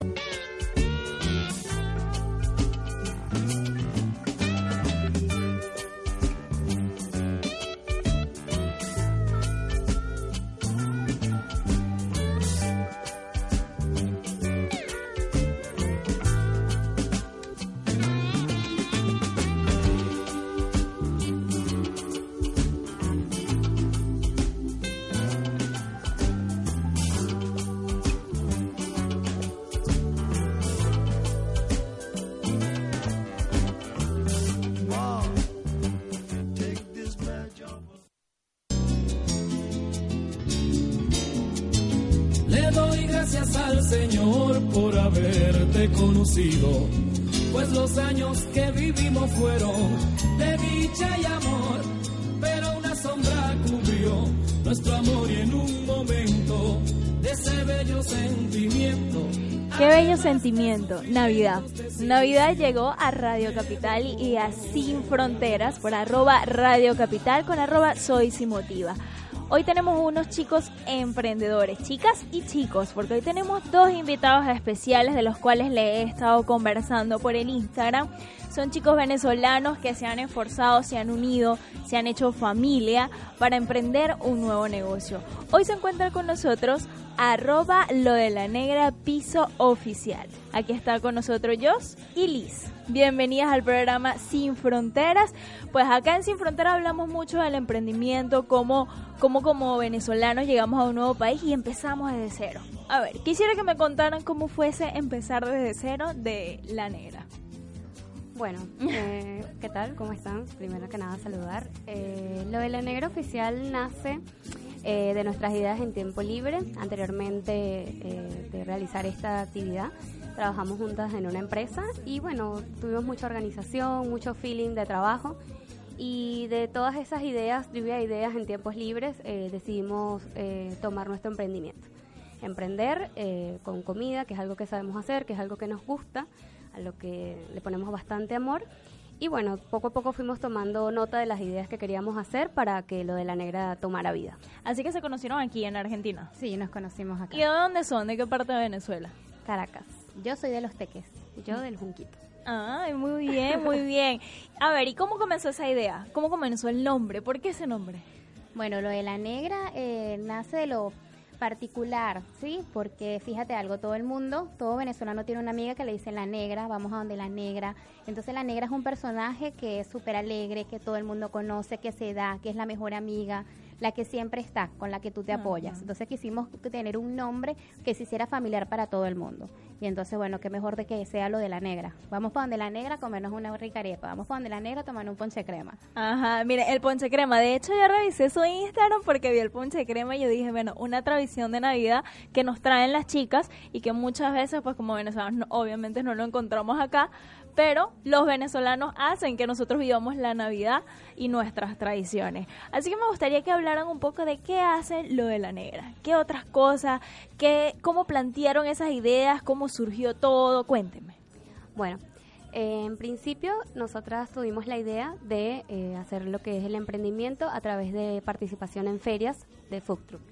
Thank you. Pues los años que vivimos fueron de dicha y amor, pero una sombra cubrió nuestro amor y en un momento de ese bello sentimiento. Qué bello sentimiento, Navidad. Navidad llegó a Radio Capital y a Sin Fronteras por arroba Radio Capital con arroba Soy Sin Motiva. Hoy tenemos unos chicos emprendedores, chicas y chicos, porque hoy tenemos dos invitados especiales de los cuales le he estado conversando por el Instagram. Son chicos venezolanos que se han esforzado, se han unido, se han hecho familia para emprender un nuevo negocio. Hoy se encuentra con nosotros arroba lo de la negra piso oficial. Aquí está con nosotros Jos y Liz. Bienvenidas al programa Sin Fronteras. Pues acá en Sin Fronteras hablamos mucho del emprendimiento, cómo, cómo como venezolanos llegamos a un nuevo país y empezamos desde cero. A ver, quisiera que me contaran cómo fuese empezar desde cero de La Negra. Bueno, eh, ¿qué tal? ¿Cómo están? Primero que nada saludar. Eh, lo de La Negra Oficial nace eh, de nuestras ideas en tiempo libre. Anteriormente eh, de realizar esta actividad, trabajamos juntas en una empresa y bueno, tuvimos mucha organización, mucho feeling de trabajo y de todas esas ideas, lluvia ideas en tiempos libres, eh, decidimos tomar nuestro emprendimiento. Emprender con comida, que es algo que sabemos hacer, que es algo que nos gusta, a lo que le ponemos bastante amor y bueno, poco a poco fuimos tomando nota de las ideas que queríamos hacer para que lo de la negra tomara vida. Así que se conocieron aquí en Argentina. Sí, nos conocimos acá. ¿Y de dónde son? ¿De qué parte de Venezuela? Caracas. Yo soy de Los Teques, yo del Junquito. Ay, muy bien, muy bien. A ver, ¿y cómo comenzó esa idea? ¿Cómo comenzó el nombre? ¿Por qué ese nombre? Bueno, lo de la negra eh, nace de lo particular, ¿sí? Porque fíjate algo, todo el mundo, todo venezolano tiene una amiga que le dice la negra, vamos a donde la negra. Entonces la negra es un personaje que es súper alegre, que todo el mundo conoce, que se da, que es la mejor amiga, la que siempre está, con la que tú te apoyas. Entonces quisimos tener un nombre que se hiciera familiar para todo el mundo. Y entonces, bueno, qué mejor de que sea lo de la negra. Vamos para donde la negra a comernos una rica arepa. Vamos para donde la negra a tomar un ponche crema. Ajá, mire, el ponche crema. De hecho, yo revisé su Instagram porque vi el ponche crema y yo dije, bueno, una tradición de Navidad que nos traen las chicas y que muchas veces, pues como venezolanos, obviamente no lo encontramos acá, pero los venezolanos hacen que nosotros vivamos la Navidad y nuestras tradiciones. Así que me gustaría que hablaran un poco de qué hace lo de la negra, qué otras cosas, qué, cómo plantearon esas ideas, cómo surgió todo, cuéntenme. Bueno, en principio, nosotras tuvimos la idea de eh, hacer lo que es el emprendimiento a través de participación en ferias de food truck.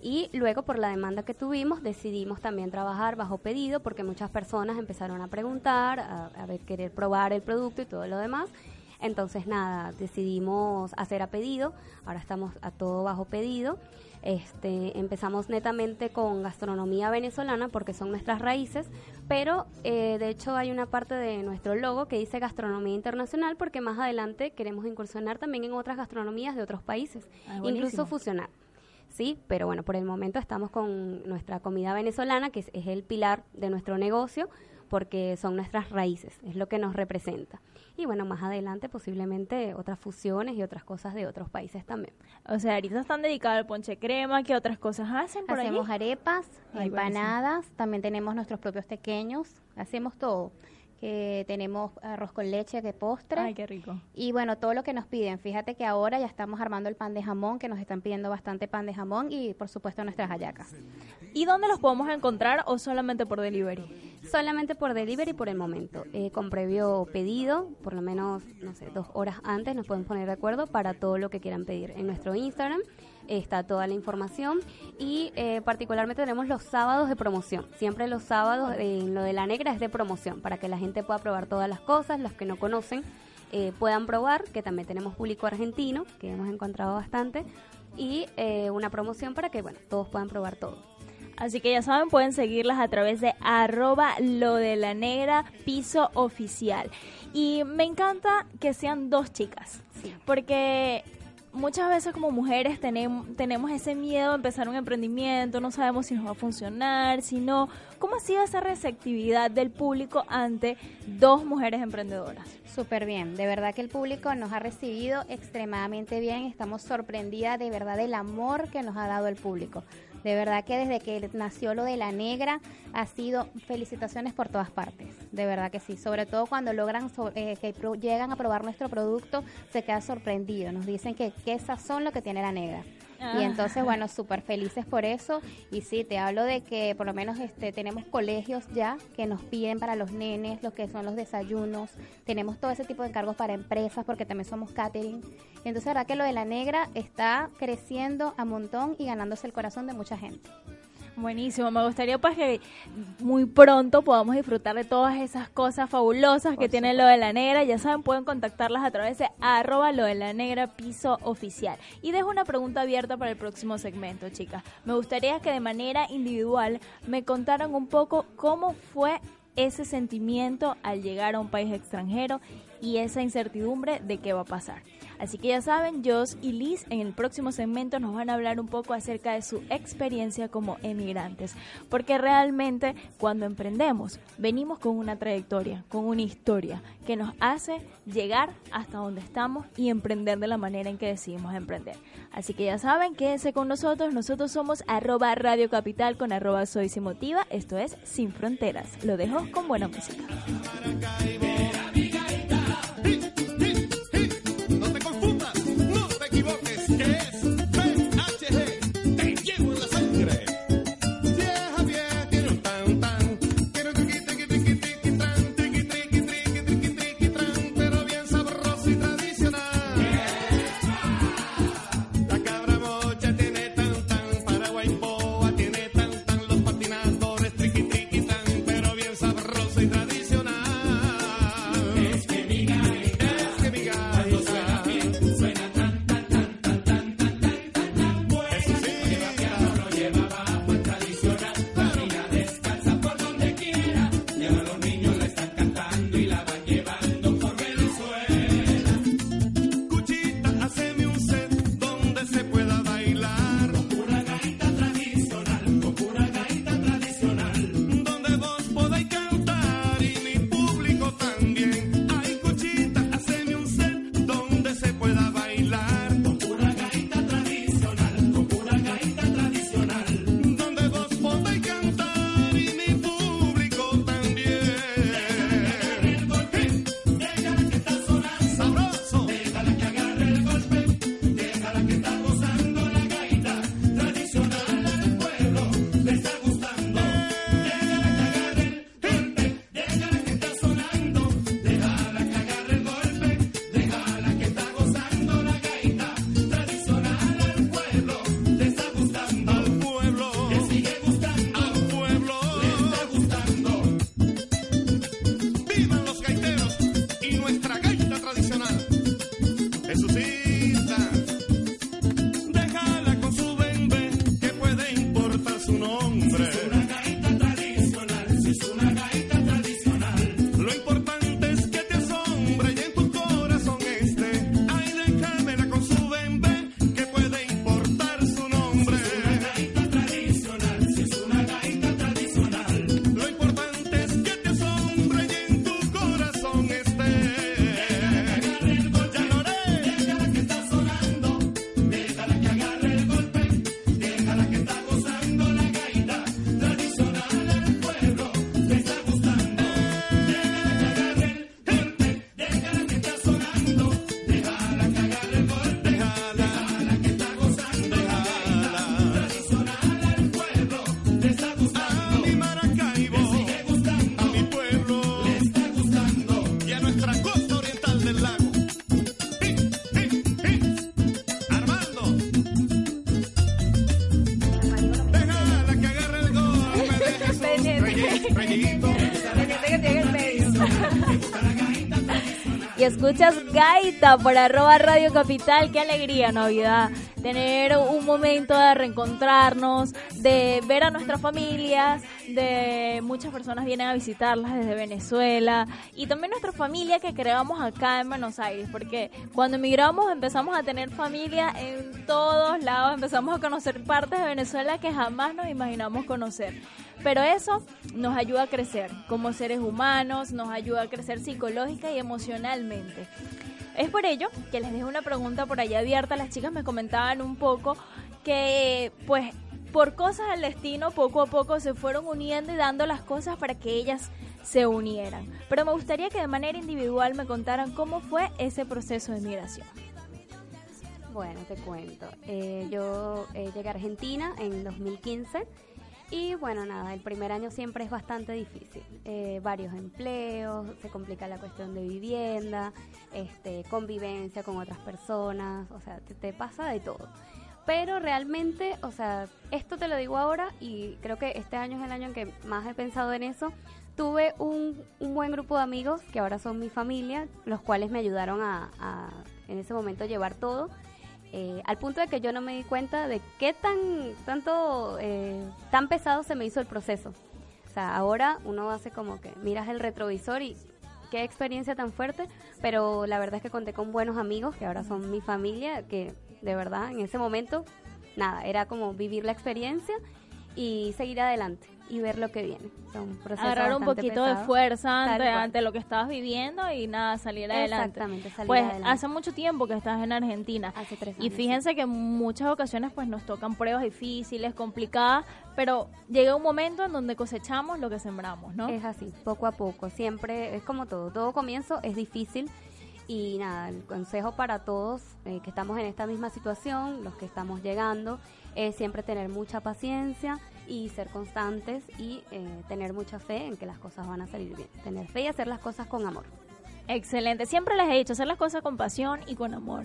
Y luego por la demanda que tuvimos decidimos también trabajar bajo pedido porque muchas personas empezaron a preguntar, a, querer probar el producto y todo lo demás. Entonces nada, decidimos hacer a pedido, ahora estamos a todo bajo pedido. Este, empezamos netamente con gastronomía venezolana porque son nuestras raíces, pero eh, de hecho hay una parte de nuestro logo que dice gastronomía internacional porque más adelante queremos incursionar también en otras gastronomías de otros países, ah, incluso fusionar sí, pero bueno, por el momento estamos con nuestra comida venezolana, que es, el pilar de nuestro negocio, porque son nuestras raíces, es lo que nos representa. Y bueno, más adelante posiblemente otras fusiones y otras cosas de otros países también. O sea, ahorita están dedicados al ponche crema, ¿qué otras cosas hacen por Hacemos arepas, empanadas, también tenemos nuestros propios pequeños, hacemos todo que tenemos arroz con leche de postre. Ay, qué rico. Y bueno, todo lo que nos piden. Fíjate que ahora ya estamos armando el pan de jamón, que nos están pidiendo bastante pan de jamón y por supuesto nuestras hallacas. ¿Y dónde los podemos encontrar o solamente por delivery? Solamente por delivery por el momento. Eh, con previo pedido, por lo menos, no sé, dos horas antes nos podemos poner de acuerdo para todo lo que quieran pedir en nuestro Instagram está toda la información y eh, particularmente tenemos los sábados de promoción. Siempre los sábados en lo de la negra es de promoción para que la gente pueda probar todas las cosas, los que no conocen eh, puedan probar, que también tenemos público argentino, que hemos encontrado bastante, y eh, una promoción para que bueno todos puedan probar todo. Así que ya saben, pueden seguirlas a través de arroba lo de la negra piso oficial. Y me encanta que sean dos chicas. Porque muchas veces como mujeres tenemos, tenemos ese miedo a empezar un emprendimiento, no sabemos si nos va a funcionar, si no. ¿Cómo ha sido esa receptividad del público ante dos mujeres emprendedoras? Súper bien, de verdad que el público nos ha recibido extremadamente bien, estamos sorprendidas de verdad del amor que nos ha dado el público. De verdad que desde que nació lo de la negra ha sido felicitaciones por todas partes. De verdad que sí. Sobre todo cuando logran eh, que llegan a probar nuestro producto, se queda sorprendido. Nos dicen que qué son lo que tiene la negra. Y ah. entonces, bueno, súper felices por eso. Y sí, te hablo de que por lo menos este tenemos colegios ya que nos piden para los nenes lo que son los desayunos. Tenemos todo ese tipo de encargos para empresas porque también somos catering. Entonces, verdad que lo de la negra está creciendo a montón y ganándose el corazón de mucha gente. Buenísimo, me gustaría pues que muy pronto podamos disfrutar de todas esas cosas fabulosas que tiene lo de la negra. Ya saben, pueden contactarlas a través de arroba lo de la negra piso oficial. Y dejo una pregunta abierta para el próximo segmento, chicas. Me gustaría que de manera individual me contaran un poco cómo fue ese sentimiento al llegar a un país extranjero y esa incertidumbre de qué va a pasar. Así que ya saben, Joss y Liz en el próximo segmento nos van a hablar un poco acerca de su experiencia como emigrantes, porque realmente cuando emprendemos venimos con una trayectoria, con una historia que nos hace llegar hasta donde estamos y emprender de la manera en que decidimos emprender. Así que ya saben, quédense con nosotros, nosotros somos arroba Radio Capital con arroba Soy Motiva, esto es Sin Fronteras. Lo dejo con buena música. Escuchas Gaita por arroba Radio Capital. Qué alegría, Navidad. Tener un momento de reencontrarnos, de ver a nuestras familias, de muchas personas vienen a visitarlas desde Venezuela y también nuestra familia que creamos acá en Buenos Aires, porque cuando emigramos empezamos a tener familia en todos lados, empezamos a conocer partes de Venezuela que jamás nos imaginamos conocer. Pero eso nos ayuda a crecer como seres humanos, nos ayuda a crecer psicológica y emocionalmente. Es por ello que les dejo una pregunta por allá abierta. Las chicas me comentaban un poco que, pues, por cosas del destino, poco a poco se fueron uniendo y dando las cosas para que ellas se unieran. Pero me gustaría que de manera individual me contaran cómo fue ese proceso de migración. Bueno, te cuento. Eh, yo eh, llegué a Argentina en 2015 y bueno, nada, el primer año siempre es bastante difícil. Eh, varios empleos, se complica la cuestión de vivienda, este, convivencia con otras personas, o sea, te, pasa de todo. Pero realmente, o sea, esto te lo digo ahora y creo que este año es el año en que más he pensado en eso. Tuve un, buen grupo de amigos que ahora son mi familia, los cuales me ayudaron a en ese momento llevar todo eh, al punto de que yo no me di cuenta de qué tan tanto eh, tan pesado se me hizo el proceso. O sea, ahora uno hace como que miras el retrovisor y qué experiencia tan fuerte, pero la verdad es que conté con buenos amigos que ahora son mi familia, que de verdad en ese momento nada, era como vivir la experiencia y seguir adelante y ver lo que viene. Agarrar un poquito de fuerza ante, lo que estabas viviendo y nada, salir adelante. Exactamente, salir pues adelante. hace mucho tiempo que estás en Argentina. Hace tres Y fíjense que en muchas ocasiones pues nos tocan pruebas difíciles, complicadas, pero llega un momento en donde cosechamos lo que sembramos, ¿no? Es así, poco a poco. Siempre es como todo. Todo comienzo es difícil. Y nada, el consejo para todos eh, que estamos en esta misma situación, los que estamos llegando, es siempre tener mucha paciencia y ser constantes y eh, tener mucha fe en que las cosas van a salir bien. Tener fe y hacer las cosas con amor. Excelente, siempre les he dicho, hacer las cosas con pasión y con amor.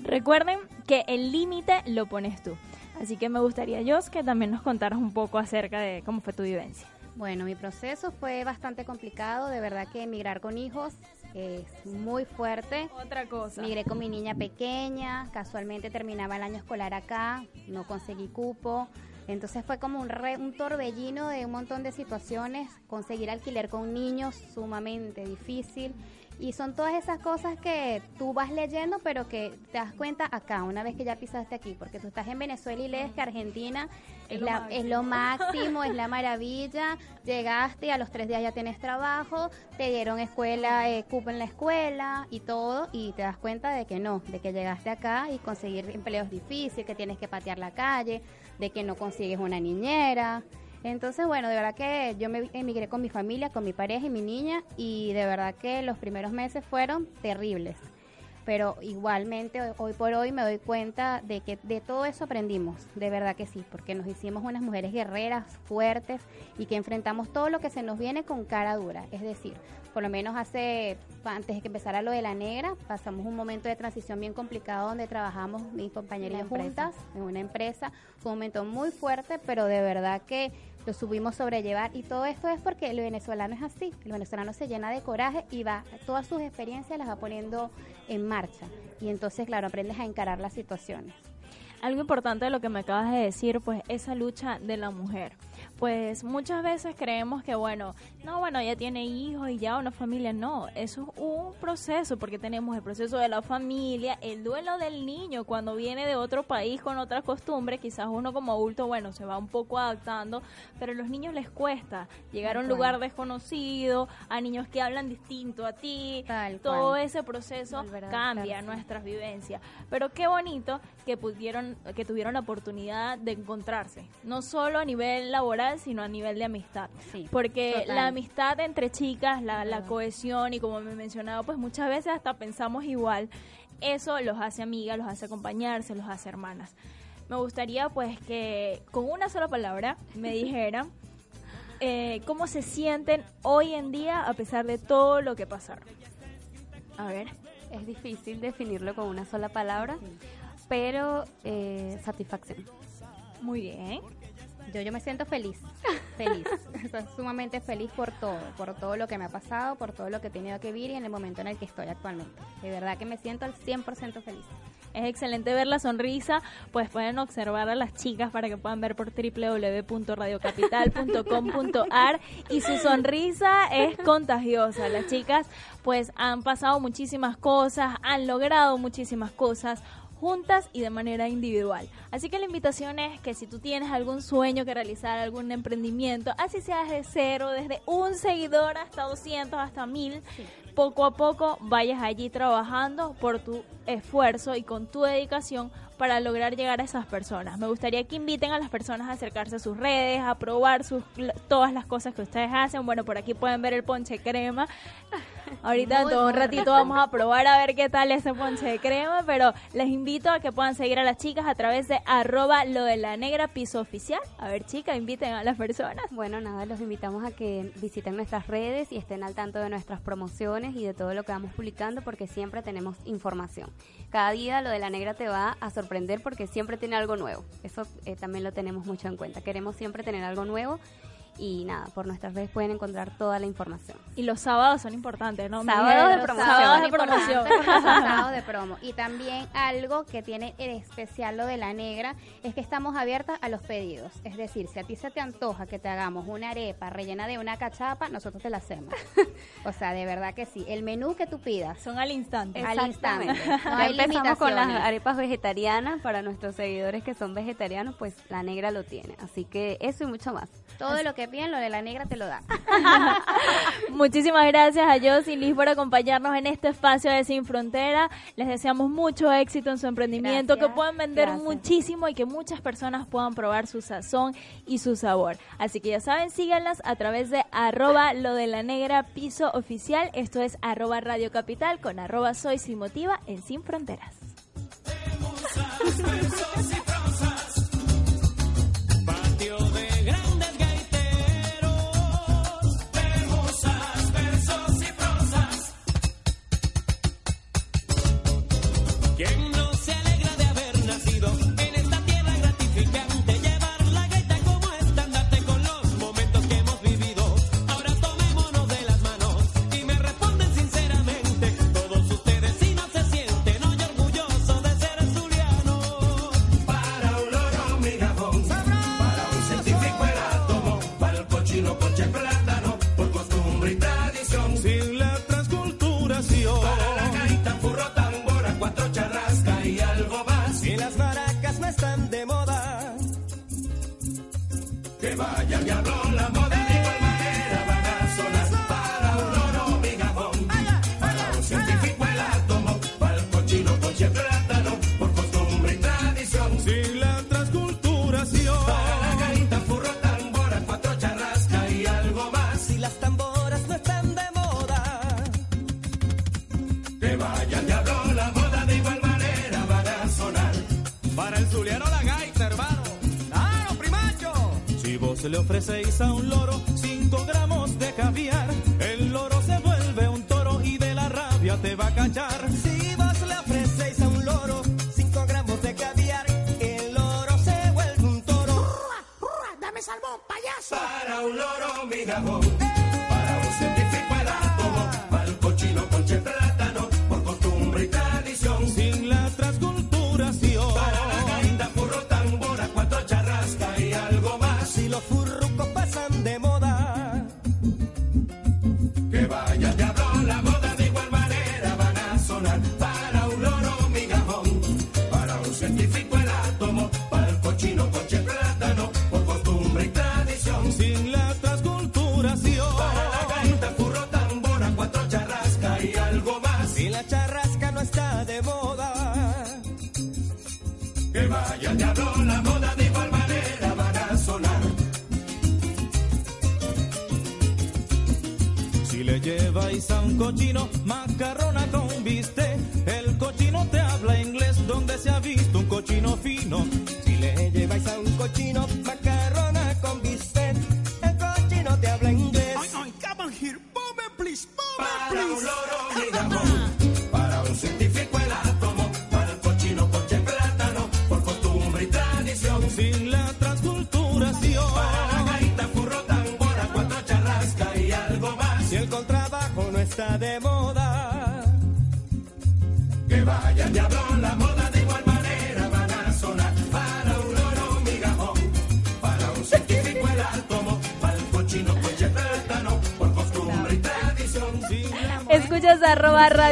Recuerden que el límite lo pones tú. Así que me gustaría, Jos, que también nos contaras un poco acerca de cómo fue tu vivencia. Bueno, mi proceso fue bastante complicado, de verdad que emigrar con hijos es muy fuerte. Otra cosa. Migré con mi niña pequeña, casualmente terminaba el año escolar acá, no conseguí cupo, entonces fue como un, un torbellino de un montón de situaciones, conseguir alquiler con niños sumamente difícil. Y son todas esas cosas que tú vas leyendo, pero que te das cuenta acá, una vez que ya pisaste aquí, porque tú estás en Venezuela y lees que Argentina es, la, es lo máximo, es la maravilla. Llegaste a los tres días ya tienes trabajo, te dieron escuela, eh, cupo en la escuela y todo, y te das cuenta de que no, de que llegaste acá y conseguir empleos difíciles, que tienes que patear la calle, de que no consigues una niñera. Entonces, bueno, de verdad que yo me emigré con mi familia, con mi pareja y mi niña y de verdad que los primeros meses fueron terribles. Pero igualmente hoy por hoy me doy cuenta de que de todo eso aprendimos, de verdad que sí, porque nos hicimos unas mujeres guerreras, fuertes y que enfrentamos todo lo que se nos viene con cara dura. Es decir, por lo menos hace, antes de que empezara lo de la negra, pasamos un momento de transición bien complicado donde trabajamos mi compañera y juntas en una empresa. Fue un momento muy fuerte, pero de verdad que lo subimos sobrellevar y todo esto es porque el venezolano es así, el venezolano se llena de coraje y va, todas sus experiencias las va poniendo en marcha y entonces claro, aprendes a encarar las situaciones. Algo importante de lo que me acabas de decir, pues esa lucha de la mujer pues muchas veces creemos que, bueno, no, bueno, ella tiene hijos y ya una familia. No, eso es un proceso, porque tenemos el proceso de la familia, el duelo del niño cuando viene de otro país con otras costumbres. Quizás uno como adulto, bueno, se va un poco adaptando, pero a los niños les cuesta llegar a un lugar desconocido, a niños que hablan distinto a ti. Todo ese proceso cambia nuestras vivencias. Pero qué bonito que pudieron, que tuvieron la oportunidad de encontrarse, no solo a nivel laboral, sino a nivel de amistad. Porque la amistad entre chicas, la, cohesión y como me mencionaba, pues muchas veces hasta pensamos igual. Eso los hace amigas, los hace acompañarse, los hace hermanas. Me gustaría pues que con una sola palabra me dijeran eh, cómo se sienten hoy en día a pesar de todo lo que pasaron. A ver, es difícil definirlo con una sola palabra, pero eh, satisfacción. Muy bien. Yo, yo me siento feliz. feliz. Estoy sumamente feliz por todo, por todo lo que me ha pasado, por todo lo que he tenido que vivir y en el momento en el que estoy actualmente. De verdad que me siento al 100% feliz. Es excelente ver la sonrisa, pues pueden observar a las chicas para que puedan ver por www.radiocapital.com.ar y su sonrisa es contagiosa. Las chicas pues han pasado muchísimas cosas, han logrado muchísimas cosas juntas y de manera individual. Así que la invitación es que si tú tienes algún sueño que realizar, algún emprendimiento, así sea desde cero, desde un seguidor hasta 200, hasta 1000, poco a poco vayas allí trabajando por tu esfuerzo y con tu dedicación para lograr llegar a esas personas. Me gustaría que inviten a las personas a acercarse a sus redes, a probar sus, todas las cosas que ustedes hacen. Bueno, por aquí pueden ver el ponche crema. Ahorita todo un ratito vamos a probar a ver qué tal ese ponche de crema, pero les invito a que puedan seguir a las chicas a través de arroba lo de la negra piso oficial. A ver chicas, inviten a las personas. Bueno, nada, los invitamos a que visiten nuestras redes y estén al tanto de nuestras promociones y de todo lo que vamos publicando porque siempre tenemos información. Cada día lo de la negra te va a sorprender porque siempre tiene algo nuevo. Eso eh, también lo tenemos mucho en cuenta. Queremos siempre tener algo nuevo y nada, por nuestras redes pueden encontrar toda la información. Y los sábados son importantes, ¿no? Sábados de promoción. Sábados de promoción. Sábados de promo. Y también algo que tiene el especial lo de la negra es que estamos abiertas a los pedidos. Es decir, si a ti se te antoja que te hagamos una arepa rellena de una cachapa, nosotros te la hacemos. o sea, de verdad que sí. El menú que tú pidas. Son al instante. Al instante. No hay empezamos con las arepas vegetarianas para nuestros seguidores que son vegetarianos, pues la negra lo tiene. Así que eso y mucho más. Todo lo que piden, lo de la negra te lo da. Muchísimas gracias a Jos y Liz por acompañarnos en este espacio de Sin Frontera. Les deseamos mucho éxito en su emprendimiento, Gracias. que puedan vender Gracias. muchísimo y que muchas personas puedan probar su sazón y su sabor. Así que ya saben, síganlas a través de arroba lo de la negra piso oficial. Esto es arroba Radio Capital con arroba soy sin motiva en Sin Fronteras.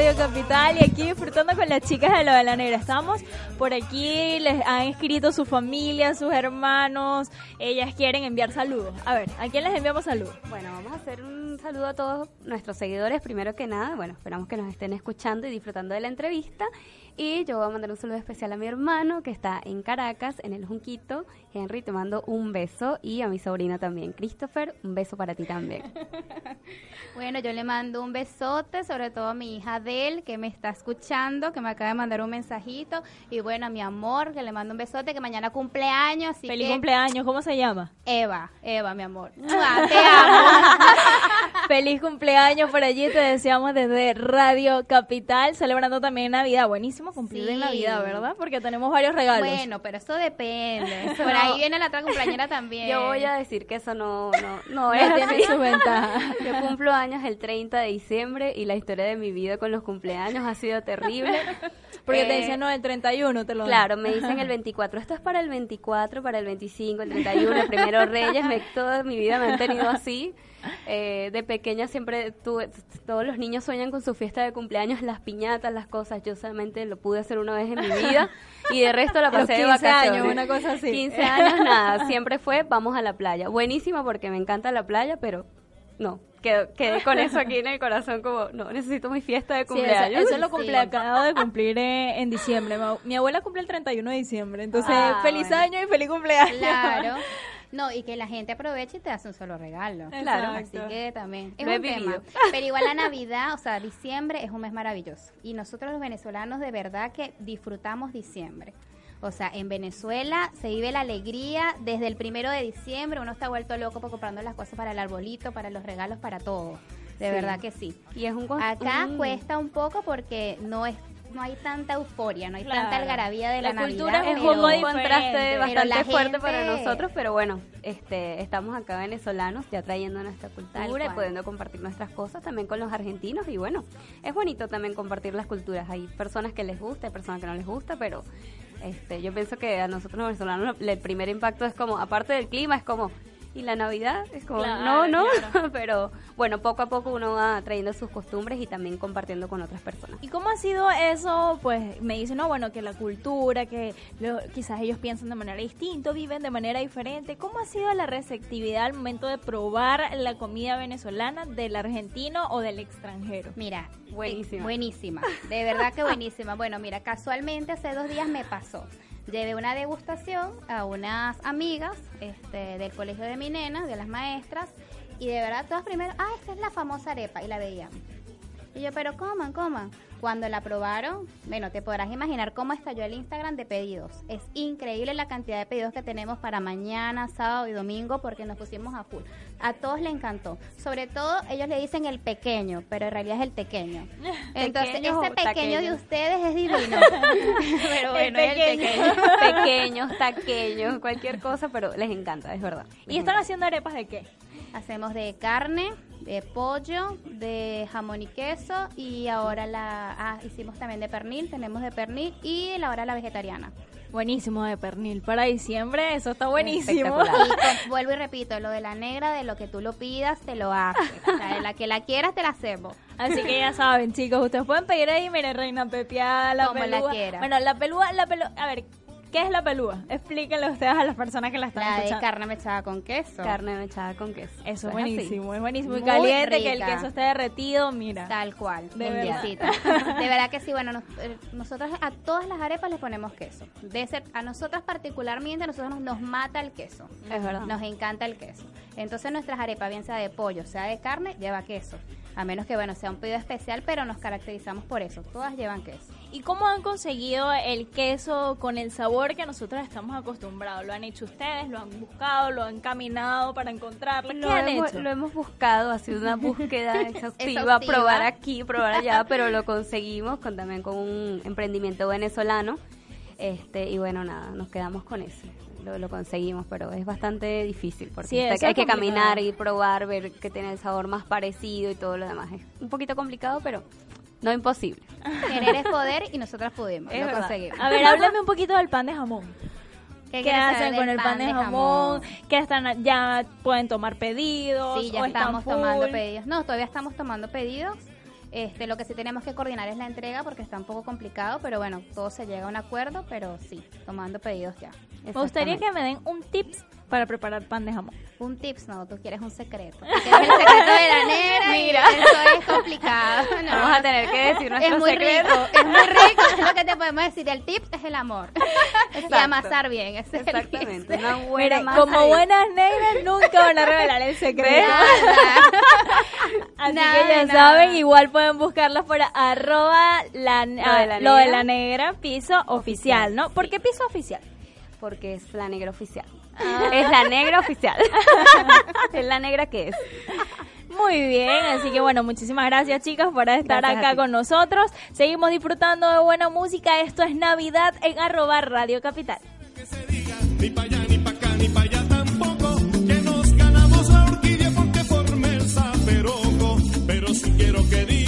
Capital y aquí disfrutando con las chicas de la negra. Estamos por aquí, les han escrito su familia, sus hermanos, ellas quieren enviar saludos. A ver, ¿a quién les enviamos saludos? Saludo a todos nuestros seguidores, primero que nada. Bueno, esperamos que nos estén escuchando y disfrutando de la entrevista. Y yo voy a mandar un saludo especial a mi hermano que está en Caracas, en el Junquito. Henry, te mando un beso. Y a mi sobrino también, Christopher, un beso para ti también. Bueno, yo le mando un besote, sobre todo a mi hija Adel, que me está escuchando, que me acaba de mandar un mensajito. Y bueno, a mi amor, que le mando un besote, que mañana cumpleaños. Así Feliz que cumpleaños, ¿cómo se llama? Eva, Eva, mi amor. ¡Mua! Te amo. Feliz cumpleaños por allí, te deseamos desde Radio Capital, celebrando también Navidad. Buenísimo cumplir en Sí. Navidad, ¿verdad? Porque tenemos varios regalos. Bueno, pero eso depende. Por ahí viene la otra cumpleañera también. Yo voy a decir que eso no, no, no No es tiene su ventaja. Yo cumplo años el 30 de diciembre y la historia de mi vida con los cumpleaños ha sido terrible. Porque te Eh, decían, no, el 31 te lo. Claro, me dicen el 24. Esto es para el 24, para el 25, el 31, el primero Reyes. Me, toda mi vida me han tenido así. Eh, de pequeña siempre tuve, todos los niños sueñan con su fiesta de cumpleaños, las piñatas, las cosas. Yo solamente lo pude hacer una vez en mi vida y de resto la Los pasé de 15 vacaciones. años, una cosa así. 15 años, nada. Siempre fue, vamos a la playa. Buenísima porque me encanta la playa, pero no. Quedé, quedé con eso aquí en el corazón como, no, necesito mi fiesta de Sí, eso, cumpleaños. eso lo Sí. cumple, acabo de cumplir eh, en diciembre. Mi, mi abuela cumple el 31 de diciembre. Entonces, Ah, feliz bueno. año y feliz cumpleaños. Claro. No, y que la gente aproveche y te hace un solo regalo. Claro. Así que también es Lo un tema. Pero igual la Navidad, o sea, diciembre es un mes maravilloso. Y nosotros los venezolanos de verdad que disfrutamos diciembre. O sea, en Venezuela se vive la alegría desde el primero de diciembre. Uno está vuelto loco por comprando las cosas para el arbolito, para los regalos, para todo. De Sí. verdad que sí. Y es un Acá un- cuesta un poco porque no es no hay tanta euforia, no hay tanta algarabía de la, La cultura Navidad. es un diferente. contraste bastante fuerte gente- para nosotros, pero bueno, este, estamos acá venezolanos ya trayendo nuestra cultura y pudiendo compartir nuestras cosas también con los argentinos y bueno, es bonito también compartir las culturas. Hay personas que les gusta, hay personas que no les gusta, pero este, yo pienso que a nosotros los venezolanos el primer impacto es como, aparte del clima, es como y la Navidad es como, Claro, no, no, claro. pero bueno, poco a poco uno va trayendo sus costumbres y también compartiendo con otras personas. ¿Y cómo ha sido eso? Pues me dicen, no, bueno, que la cultura, que lo- quizás ellos piensan de manera distinta, viven de manera diferente. ¿Cómo ha sido la receptividad al momento de probar la comida venezolana del argentino o del extranjero? Mira, Buenísima. eh, buenísima. De verdad que buenísima. Bueno, mira, casualmente hace dos días me pasó. Llevé una degustación a unas amigas este, del colegio de mi nena, de las maestras, y de verdad todas primero, ah, esta es la famosa arepa, y la veían. Y yo, pero coman, coman. Cuando la probaron, bueno, te podrás imaginar cómo estalló el Instagram de pedidos. Es increíble la cantidad de pedidos que tenemos para mañana, sábado y domingo porque nos pusimos a full. A todos les encantó. Sobre todo, ellos le dicen el pequeño, pero en realidad es el pequeño. Entonces, Pequeño ese pequeño de ustedes es divino. pero bueno, El es el pequeño. pequeño. Pequeños, taqueños, cualquier cosa, pero les encanta, es verdad. ¿Y están haciendo arepas de qué? Hacemos de carne, de pollo, de jamón y queso y ahora la ah, hicimos también de pernil, tenemos de pernil y la hora la vegetariana. Buenísimo de pernil. Para diciembre, eso está buenísimo. Y vuelvo y repito, lo de la negra, de lo que tú lo pidas, te lo hace. O sea, de la que la quieras, te la hacemos. Así que ya saben, chicos, ustedes pueden pedir ahí, mire, reina pepiada, la Como la pelúa. quiera. Bueno, la pelúa, la pelúa, a ver, ¿qué es la pelúa? Explíquenle ustedes a las personas que la están La de carne mechada con queso. Carne mechada con queso. Eso es así. buenísimo, es buenísimo. Muy caliente, que el queso esté derretido, mira. Tal cual, De verdad. De verdad que sí, bueno, nos- eh, nosotros a todas las arepas les ponemos queso. De ser, a nosotras particularmente, a nosotros nos, nos mata el queso. Es verdad. Nos encanta el queso. Entonces nuestras arepas, bien sea de pollo, sea de carne, lleva queso. A menos que, bueno, sea un pedido especial, pero nos caracterizamos por eso. Todas llevan queso. ¿Y cómo han conseguido el queso con el sabor que nosotros estamos acostumbrados? ¿Lo han hecho ustedes? ¿Lo han buscado? ¿Lo han caminado para encontrarlo? ¿Qué Lo han hemos, hecho? lo hemos buscado, ha sido una búsqueda exhaustiva, Exhaustiva. probar aquí, probar allá, pero lo conseguimos con, también con un emprendimiento venezolano. Este, y bueno, nada, nos quedamos con ese. Lo, lo conseguimos, pero es bastante difícil porque Sí, está- eso hay que complicado. caminar, ir probar, ver que tiene el sabor más parecido y todo lo demás. Es un poquito complicado, pero no imposible. Querer es poder y nosotras pudimos, Es lo verdad. conseguimos. A ver, háblame un poquito del pan de jamón. ¿Qué, hacen con el pan de jamón? ¿Qué están ya pueden tomar pedidos? Sí, ya o están estamos tomando pedidos. No, todavía estamos tomando pedidos. Este, lo que sí tenemos que coordinar es la entrega porque está un poco complicado, pero bueno, todo se llega a un acuerdo, pero sí, tomando pedidos ya. Me gustaría que me den un tips para preparar pan de jamón. Un tips, no, tú quieres un secreto. Quieres el secreto de la negra Mira. y eso es complicado. no. Vamos a tener que decir es nuestro muy secreto. rico, es muy rico. Es lo que te podemos decir. El tips es el amor. y Exacto. amasar bien. ese es el Exactamente, tips. una buena Miren, masa como buenas negras nunca van a revelar el secreto. Así Nada que ya nada. saben, igual pueden buscarlas por arroba la, Lo de la lo de negra. la negra piso oficial, ¿no? ¿Por qué piso oficial? Porque es la negra oficial. Ah. Es la negra oficial. es la negra que es. Muy bien, así que bueno, muchísimas gracias chicas por estar Gracias acá con nosotros. Seguimos disfrutando de buena música. Esto es Navidad en arroba Radio Capital. Que se diga ni pa' allá, ni pa' acá, ni pa' allá tampoco. Que nos ganamos la horquilla porque formé el zaperoco. Pero si quiero que digan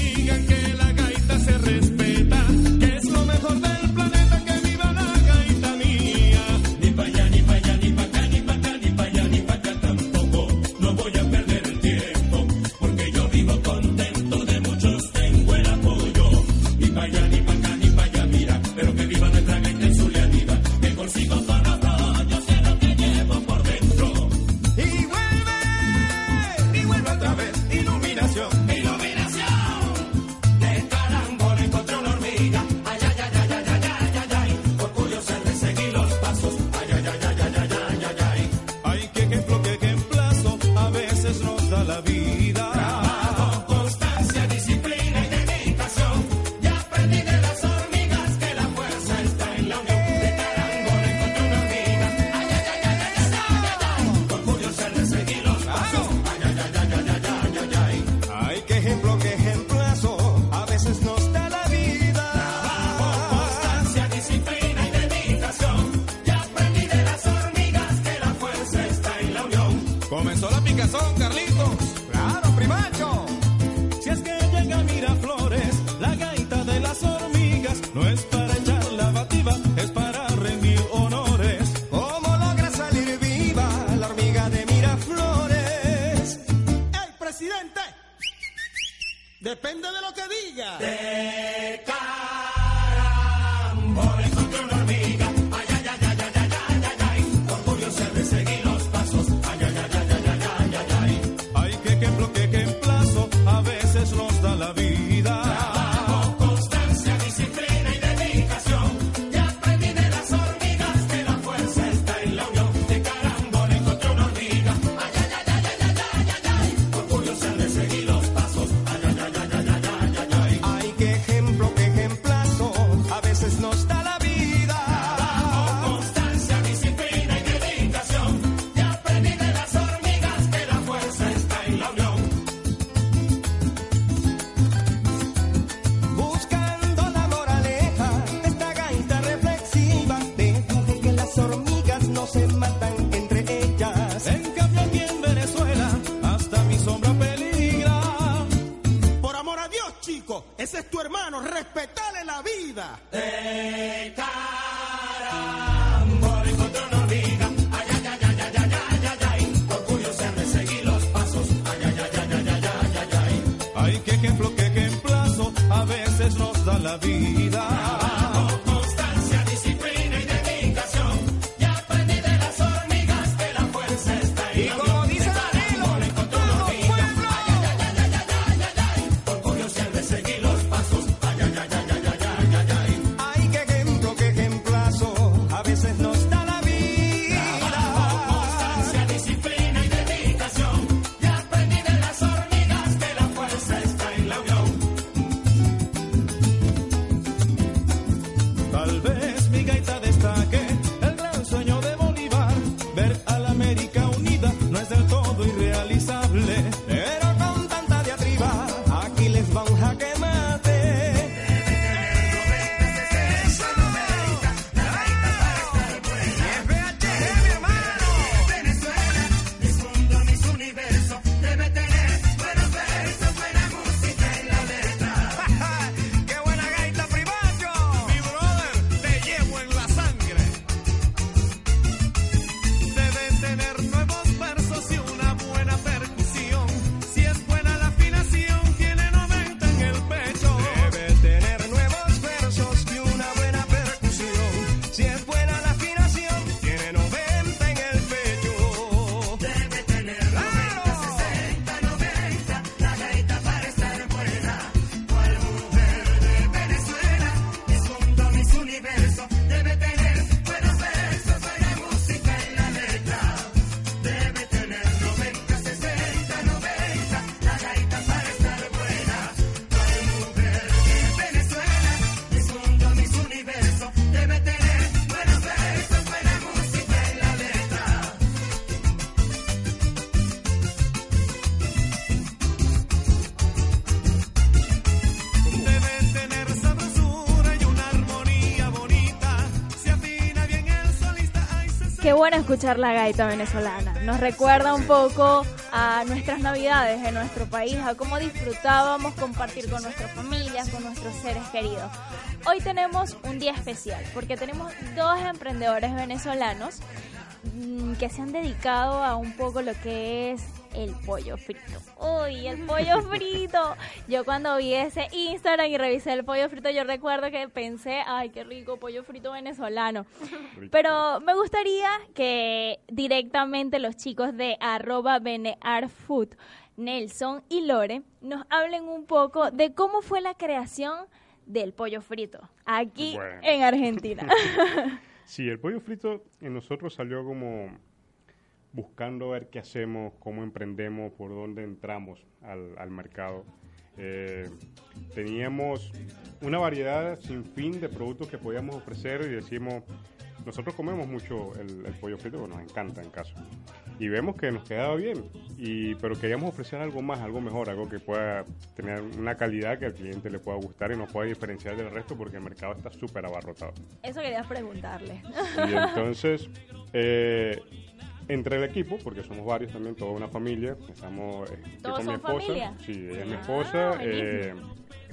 Siempre bueno escuchar la gaita venezolana. Nos recuerda un poco a nuestras navidades en nuestro país, a cómo disfrutábamos compartir con nuestras familias, con nuestros seres queridos. Hoy tenemos un día especial porque tenemos dos emprendedores venezolanos mm, que se han dedicado a un poco lo que es el pollo frito. Uy, el pollo frito. Yo cuando vi ese Instagram y revisé el pollo frito, yo recuerdo que pensé, ay, qué rico, pollo frito venezolano. Pero me gustaría que directamente los chicos de arroba benearfood, Nelson y Lore, nos hablen un poco de cómo fue la creación del pollo frito aquí Bueno. en Argentina. Sí, el pollo frito en nosotros salió como buscando ver qué hacemos, cómo emprendemos, por dónde entramos al, al mercado. Eh, teníamos una variedad sin fin de productos que podíamos ofrecer y decimos, nosotros comemos mucho el, el pollo frito, porque nos encanta en caso. Y vemos que nos quedaba bien, y, pero queríamos ofrecer algo más, algo mejor, algo que pueda tener una calidad que al cliente le pueda gustar y nos pueda diferenciar del resto porque el mercado está súper abarrotado. Eso quería preguntarle. Y entonces, eh, entre el equipo, porque somos varios también, toda una familia, estamos eh, yo ¿Todos con mi esposa, familia? sí, ella es mi Ah, esposa, eh,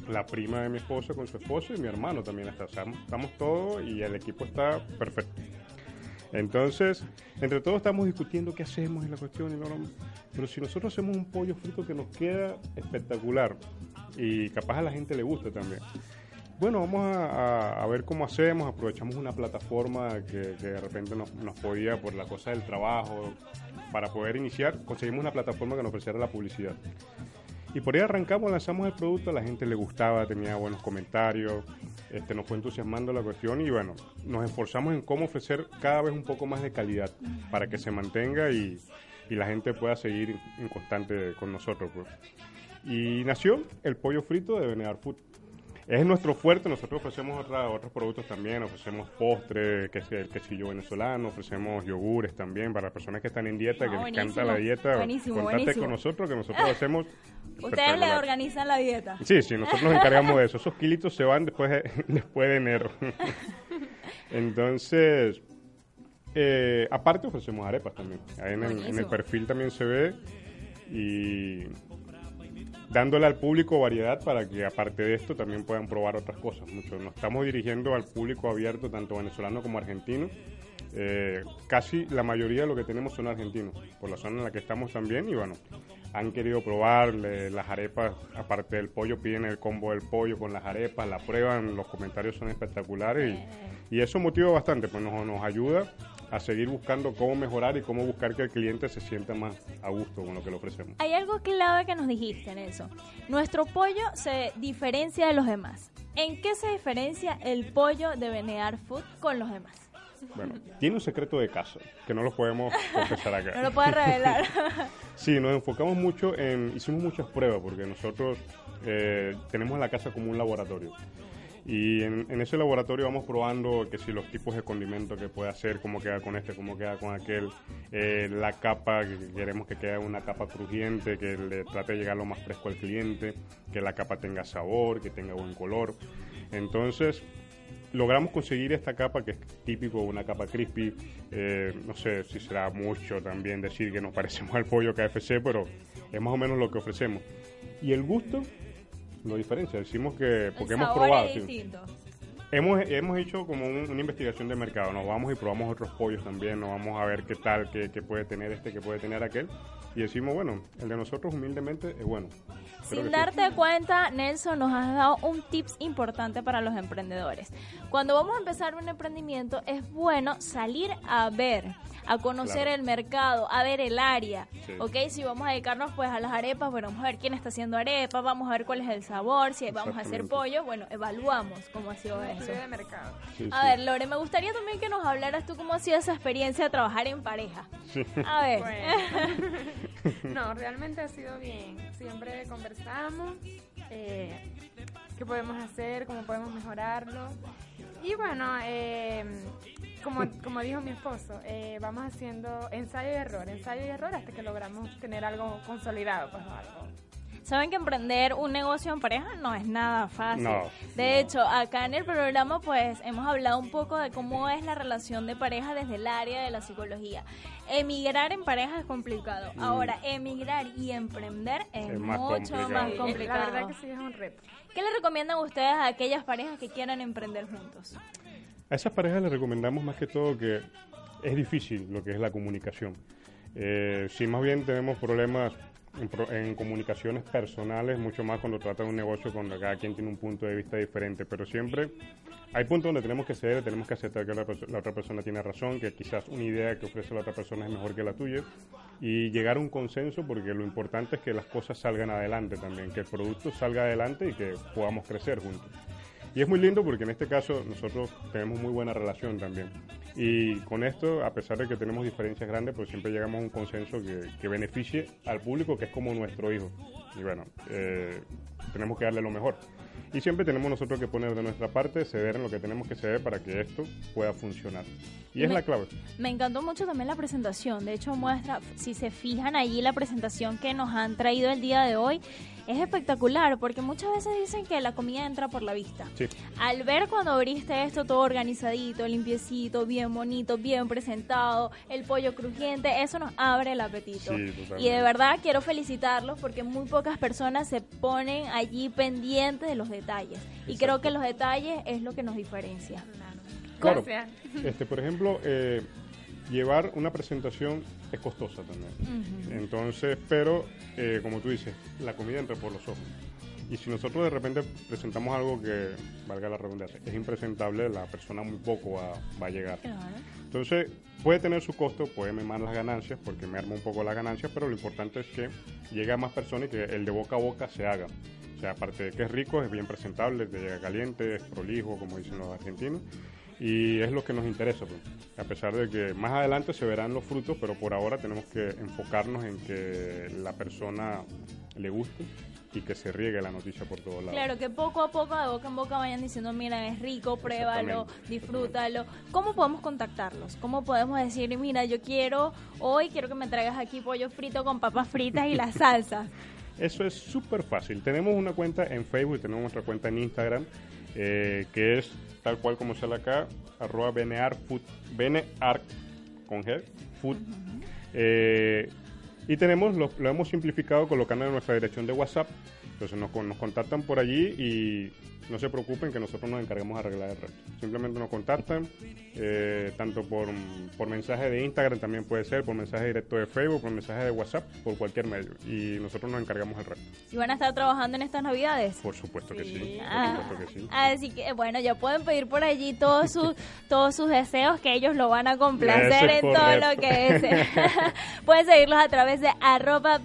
la prima de mi esposa con su esposo y mi hermano también está, o sea, estamos todos y el equipo está perfecto. Entonces, entre todos estamos discutiendo qué hacemos en la cuestión, y no, no, pero si nosotros hacemos un pollo frito que nos queda espectacular y capaz a la gente le gusta también. Bueno, vamos a, a- ver cómo hacemos, aprovechamos una plataforma que, que de repente nos, nos podía, por la cosa del trabajo, para poder iniciar, conseguimos una plataforma que nos ofreciera la publicidad. Y por ahí arrancamos, lanzamos el producto, a la gente le gustaba, tenía buenos comentarios, este, nos fue entusiasmando la cuestión y bueno, nos esforzamos en cómo ofrecer cada vez un poco más de calidad para que se mantenga y, y la gente pueda seguir en constante con nosotros. Pues. Y nació el pollo frito de Venear Food. Es nuestro fuerte, nosotros ofrecemos otra- otros productos también, ofrecemos postres, que es el quesillo venezolano, ofrecemos yogures también para personas que están en dieta, Ah, que les buenísimo, encanta la dieta. buenísimo, Contate buenísimo. con nosotros que nosotros hacemos. Ustedes le organizan la dieta. Sí, sí, nosotros nos encargamos de eso. Esos kilitos se van después de, después de enero. Entonces, eh, aparte ofrecemos arepas también. Ahí en el, en el perfil también se ve y dándole al público variedad para que aparte de esto también puedan probar otras cosas. Mucho. Nos estamos dirigiendo al público abierto, tanto venezolano como argentino. Eh, casi la mayoría de lo que tenemos son argentinos, por la zona en la que estamos también, y bueno, han querido probar le- las arepas, aparte del pollo, piden el combo del pollo con las arepas, la prueban, los comentarios son espectaculares, y, eso motiva bastante, pues nos, nos ayuda a seguir buscando cómo mejorar y cómo buscar que el cliente se sienta más a gusto con lo que le ofrecemos. Hay algo clave que nos dijiste, Nelson. Nuestro pollo se diferencia de los demás. ¿En qué se diferencia el pollo de Benear Food con los demás? Bueno, tiene un secreto de casa, que no lo podemos confesar acá. No lo puedes revelar. Sí, nos enfocamos mucho en, hicimos muchas pruebas porque nosotros eh, tenemos la casa como un laboratorio. Y en, en ese laboratorio vamos probando que si los tipos de condimento que puede hacer, cómo queda con este, cómo queda con aquel, eh, la capa, que queremos que quede una capa crujiente, que le trate de llegar lo más fresco al cliente, que la capa tenga sabor, que tenga buen color. Entonces, logramos conseguir esta capa que es típico, una capa crispy. eh, no sé si será mucho también decir que nos parecemos al pollo KFC, pero es más o menos lo que ofrecemos. Y el gusto lo diferencia. Decimos que, porque el hemos probado. es sí. Hemos, hemos hecho como un- una investigación de mercado. Nos vamos y probamos otros pollos también. Nos vamos a ver qué tal, qué, qué puede tener este, qué puede tener aquel. Y decimos, bueno, el de nosotros humildemente es bueno. Sin sí. darte cuenta, Nelson, nos has dado un tips importante para los emprendedores. Cuando vamos a empezar un emprendimiento, es bueno salir a ver, a conocer Claro. el mercado, a ver el área. Sí. ¿Ok? Si vamos a dedicarnos pues a las arepas, bueno, vamos a ver quién está haciendo arepas, vamos a ver cuál es el sabor, si vamos a hacer pollo, bueno, evaluamos cómo ha sido eso. De mercado. Sí, A sí. ver, Lore, me gustaría también que nos hablaras tú cómo ha sido esa experiencia de trabajar en pareja. A ver. Bueno. no, realmente ha sido bien. Siempre conversamos eh, qué podemos hacer, cómo podemos mejorarlo. Y bueno, eh, como, como dijo mi esposo, eh, vamos haciendo ensayo y error, ensayo y error hasta que logramos tener algo consolidado. Pues, algo. Saben que emprender un negocio en pareja no es nada fácil. No, de no. hecho, acá en el programa pues hemos hablado un poco de cómo es la relación de pareja desde el área de la psicología. Emigrar en pareja es complicado. Ahora, emigrar y emprender es, Mm. Es más mucho complicado. más Sí, La complicado. verdad que sí es un reto. ¿Qué le recomiendan ustedes a aquellas parejas que quieran emprender juntos? A esas parejas les recomendamos más que todo que es difícil lo que es la comunicación. Eh, si más bien tenemos problemas en, en comunicaciones personales, mucho más cuando trata de un negocio cuando cada quien tiene un punto de vista diferente, pero siempre hay puntos donde tenemos que ceder, tenemos que aceptar que la, la otra persona tiene razón, que quizás una idea que ofrece la otra persona es mejor que la tuya y llegar a un consenso porque lo importante es que las cosas salgan adelante también, que el producto salga adelante y que podamos crecer juntos. Y es muy lindo porque en este caso nosotros tenemos muy buena relación también. Y con esto, a pesar de que tenemos diferencias grandes, pues siempre llegamos a un consenso que, beneficie al público, que es como nuestro hijo. Y bueno, eh, tenemos que darle lo mejor. Y siempre tenemos nosotros que poner de nuestra parte, ceder en lo que tenemos que ceder para que esto pueda funcionar. Y es Me- la clave. Me encantó mucho también la presentación. De hecho, muestra, si se fijan allí, la presentación que nos han traído el día de hoy es espectacular porque muchas veces dicen que la comida entra por la vista. Sí. Al ver cuando abriste esto todo organizadito, limpiecito, bien bonito, bien presentado, el pollo crujiente, eso nos abre el apetito. Sí, y de verdad quiero felicitarlos porque muy pocas personas se ponen allí pendientes de los detalles. Y creo que los detalles es lo que nos diferencia. Claro. Gracias. Este, por ejemplo, eh, llevar una presentación es costosa también. Entonces, pero eh, como tú dices, la comida entra por los ojos. Y si nosotros de repente presentamos algo que, valga la redundancia, es impresentable, la persona muy poco va, va a llegar. Entonces, puede tener su costo, puede mermar las ganancias, porque merma un poco las ganancias, pero lo importante es que llegue a más personas y que el de boca a boca se haga. O sea, aparte de que es rico, es bien presentable, te llega caliente, es prolijo, como dicen los argentinos. Y es lo que nos interesa, pues. a pesar de que más adelante se verán los frutos, pero por ahora tenemos que enfocarnos en que la persona le guste y que se riegue la noticia por todos lados. Claro, que poco a poco, de boca en boca, vayan diciendo, mira, es rico, pruébalo, disfrútalo. ¿Cómo podemos contactarlos? ¿Cómo podemos decir, mira, yo quiero, hoy quiero que me traigas aquí pollo frito con papas fritas y la salsa? Eso es súper fácil. Tenemos una cuenta en Facebook y tenemos otra cuenta en Instagram, eh, que es tal cual como sale acá, arroba benear con G, food. Eh, y tenemos, lo, lo hemos simplificado colocando en nuestra dirección de WhatsApp. Entonces nos, nos contactan por allí y no se preocupen que nosotros nos encargamos de arreglar el resto. Simplemente nos contactan, eh, tanto por, por mensaje de Instagram también puede ser, por mensaje directo de Facebook, por mensaje de WhatsApp, por cualquier medio. Y nosotros nos encargamos del resto. ¿Y van a estar trabajando en estas navidades? Por supuesto que sí. Ah, Por supuesto que sí. Así que, bueno, ya pueden pedir por allí todos sus, todos sus deseos, que ellos lo van a complacer es en todo lo que deseen. pueden seguirlos a través de arroba.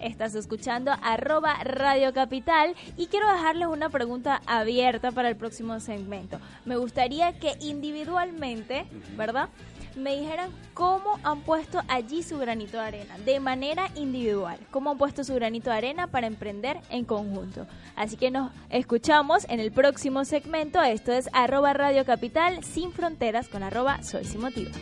Estás escuchando arroba Radio Capital. Y quiero dejarles una pregunta abierta para el próximo segmento. Me gustaría que individualmente, ¿verdad? me dijeran cómo han puesto allí su granito de arena, de manera individual, cómo han puesto su granito de arena para emprender en conjunto. Así que nos escuchamos en el próximo segmento. Esto es arroba Radio Capital sin fronteras con arroba Soy Sin Motiva.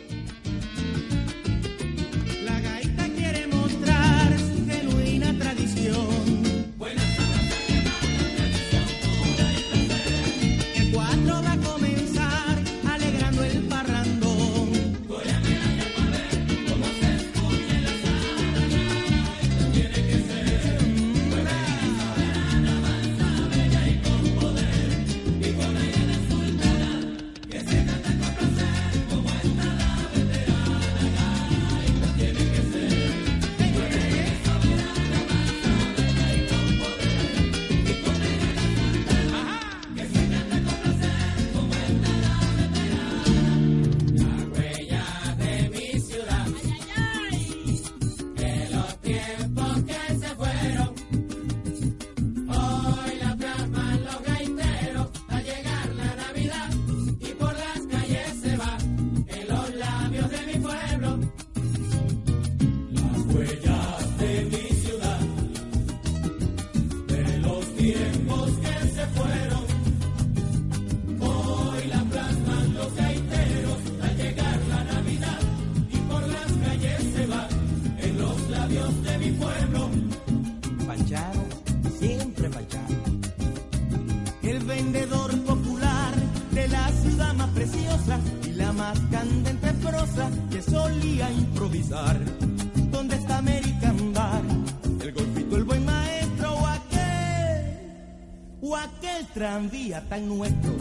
Tranvía tan nuestro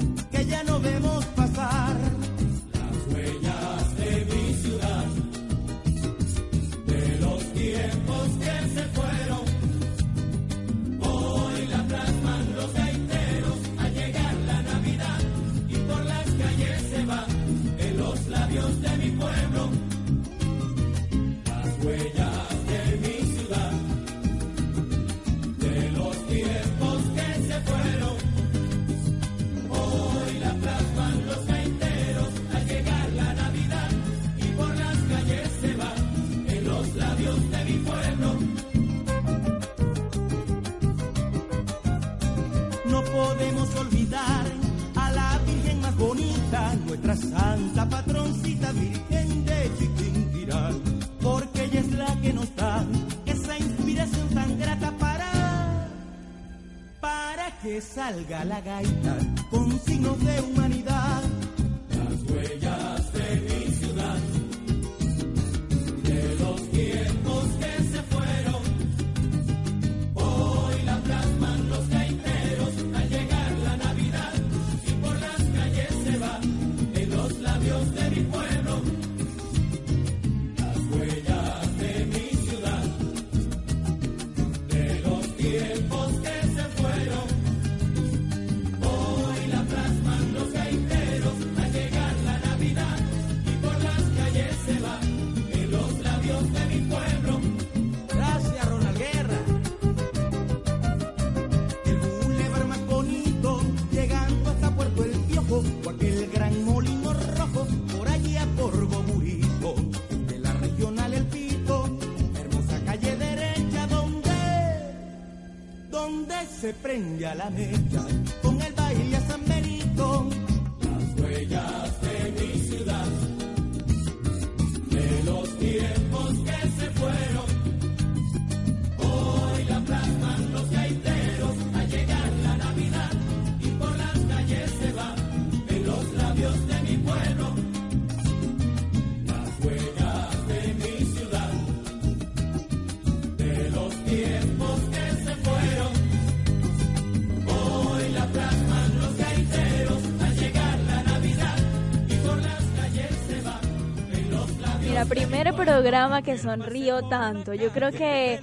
de mi pueblo. No podemos olvidar a la Virgen más bonita, nuestra santa patroncita Virgen de Chiquinquirá, porque ella es la que nos da esa inspiración tan grata para que salga la gaita con signos de humanidad. Prende a la mecha, primer programa que sonrío tanto. Yo creo que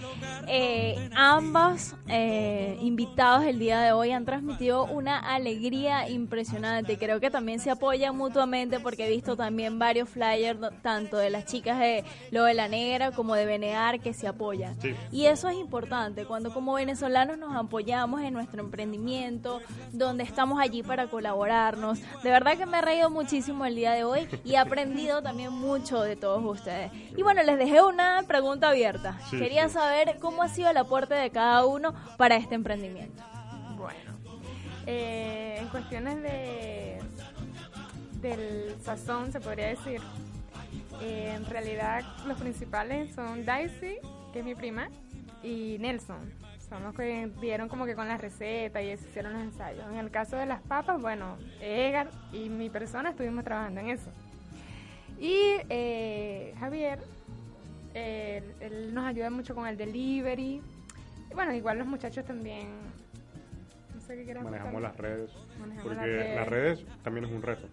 eh, ambos eh, invitados el día de hoy han transmitido una alegría impresionante. Creo que también se apoyan mutuamente porque he visto también varios flyers, tanto de las chicas de Lo de la Negra como de Benear, que se apoyan. Sí. Y eso es importante, cuando como venezolanos nos apoyamos en nuestro emprendimiento, donde estamos allí para colaborarnos. De verdad que me he reído muchísimo el día de hoy y he aprendido también mucho de todos ustedes. Y bueno, les dejé una pregunta abierta. Sí, Quería sí. saber cómo ha sido el aporte de cada uno para este emprendimiento. Bueno, eh, en cuestiones de del sazón, se podría decir, eh, en realidad los principales son Daisy, que es mi prima, y Nelson. Son los que dieron como que con la receta y eso, hicieron los ensayos. En el caso de las papas, bueno, Edgar y mi persona estuvimos trabajando en eso. Y eh, Javier, eh, él nos ayuda mucho con el delivery. Y bueno, igual los muchachos también. No sé qué Manejamos las redes. Manejamos porque las redes. las redes también es un reto.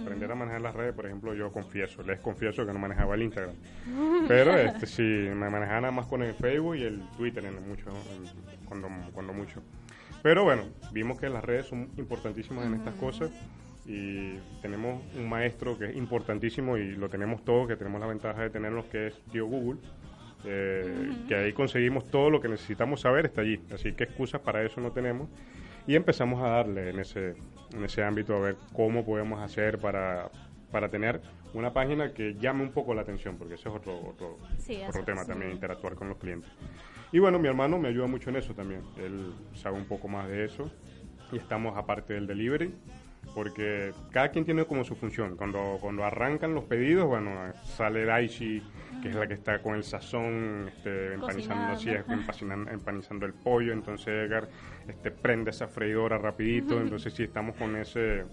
Aprender a manejar las redes, por ejemplo, yo confieso, les confieso que no manejaba el Instagram. Pero este sí, me manejaba nada más con el Facebook y el Twitter en mucho, en- cuando, cuando mucho. Pero bueno, vimos que las redes son importantísimas en estas cosas y tenemos un maestro que es importantísimo y lo tenemos todos, que tenemos la ventaja de tenerlo, que es tío Google. eh, que ahí conseguimos todo lo que necesitamos saber, está allí. Así que excusas para eso no tenemos. Y empezamos a darle en ese, en ese ámbito a ver cómo podemos hacer para, para tener una página que llame un poco la atención, porque ese es otro, otro, Sí, otro tema sí. también, interactuar con los clientes. Y bueno, mi hermano me ayuda mucho en eso también. Él sabe un poco más de eso. Y estamos aparte del delivery, porque cada quien tiene como su función. Cuando, cuando arrancan los pedidos, bueno, sale Daichi, que es la que está con el sazón, este, empanizando, así, empanizando el pollo. Entonces Edgar este, prende esa freidora rapidito. Entonces sí, estamos con ese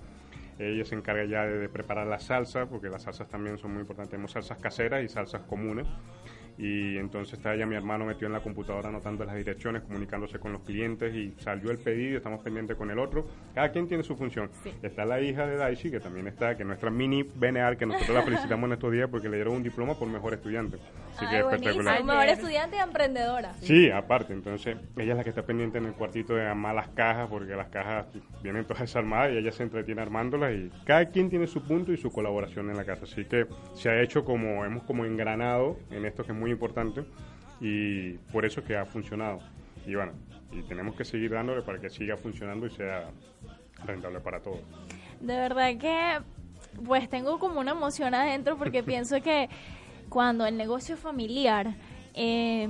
Ella se encarga ya de, de preparar la salsa, porque las salsas también son muy importantes. Tenemos salsas caseras y salsas comunes. Y entonces está ella, mi hermano, metió en la computadora anotando las direcciones, comunicándose con los clientes y salió el pedido, estamos pendientes con el otro. Cada quien tiene su función. Está la hija de Daishi, que también está, que nuestra mini BNR, que nosotros la felicitamos en estos días porque le dieron un diploma por mejor estudiante. Así que Ay, buenísimo. espectacular. Mejor estudiante y emprendedora. Sí, aparte, entonces ella es la que está pendiente en el cuartito de armar las cajas, porque las cajas vienen todas desarmadas y ella se entretiene armándolas y cada quien tiene su punto y su colaboración en la casa. Así que se ha hecho como, hemos como engranado en esto que es muy importante y por eso es que ha funcionado. Y bueno, y tenemos que seguir dándole para que siga funcionando y sea rentable para todos. De verdad que pues tengo como una emoción adentro porque pienso que cuando el negocio familiar eh,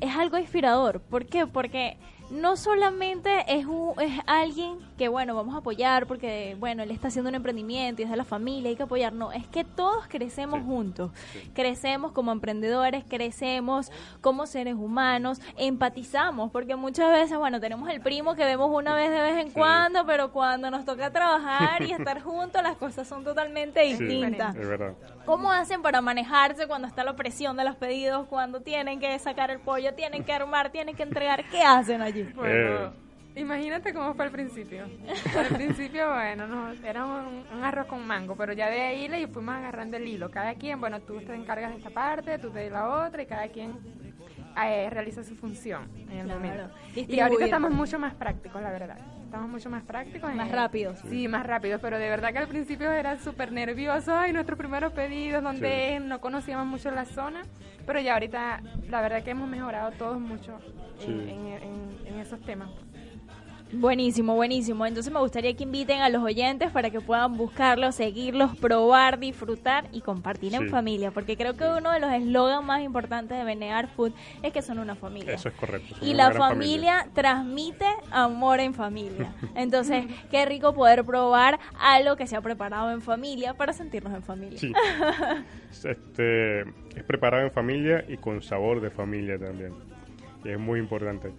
es algo inspirador. ¿Por qué? Porque no solamente es, un- es alguien que, bueno, vamos a apoyar porque, bueno, él está haciendo un emprendimiento y es de la familia, hay que apoyar. No, es que todos crecemos Sí. juntos. Crecemos como emprendedores, crecemos como seres humanos, empatizamos, porque muchas veces, bueno, tenemos el primo que vemos una vez de vez en Sí. cuando, pero cuando nos toca trabajar y estar juntos, las cosas son totalmente distintas. es verdad. ¿Cómo hacen para manejarse cuando está la presión de los pedidos, cuando tienen que sacar el pollo, tienen que armar, tienen que entregar? ¿Qué hacen allí? Bueno, imagínate cómo fue al principio. Al principio, bueno, no, era un, un arroz con mango, pero ya de ahí le fuimos agarrando el hilo. Cada quien, bueno, tú te encargas de esta parte, tú de la otra, y cada quien eh, realiza su función en el Claro. momento. Y ahorita estamos mucho más prácticos, la verdad. Estamos mucho más prácticos. Más rápidos. Sí, más rápidos, pero de verdad que al principio era súper nervioso. Ay, nuestros primeros pedidos, donde no conocíamos mucho la zona. Pero ya ahorita, la verdad que hemos mejorado todos mucho en, Sí. en- en- en esos temas. Buenísimo, buenísimo. Entonces me gustaría que inviten a los oyentes para que puedan buscarlos, seguirlos, probar, disfrutar y compartir en familia, porque creo que uno de los eslogans más importantes de Benear Food es que son una familia. Eso es correcto. Y la familia, transmite amor en familia. Entonces, qué rico poder probar algo que se ha preparado en familia para sentirnos en familia. Sí. este, es preparado en familia y con sabor de familia también. Y es muy importante.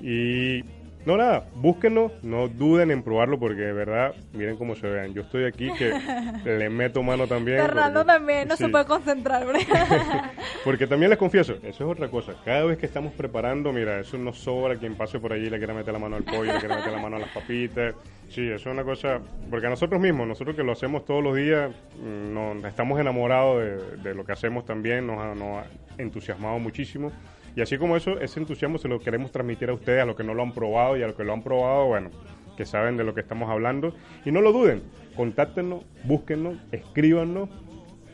Y no nada, búsquenlo, no duden en probarlo porque de verdad, miren cómo se vean. Yo estoy aquí que le meto mano también. Fernando porque- también no se puede concentrar. ¿verdad? Porque también les confieso, eso es otra cosa. Cada vez que estamos preparando, mira, eso nos sobra quien pase por allí le quiera meter la mano al pollo, le quiera meter la mano a las papitas. Sí, eso es una cosa, porque a nosotros mismos, nosotros que lo hacemos todos los días, mm, nos, estamos enamorados de, de lo que hacemos también, nos ha, nos ha entusiasmado muchísimo. Y así como eso, ese entusiasmo se lo queremos transmitir a ustedes, a los que no lo han probado y a los que lo han probado, bueno, que saben de lo que estamos hablando. Y no lo duden, contáctenos, búsquennos, escríbanos,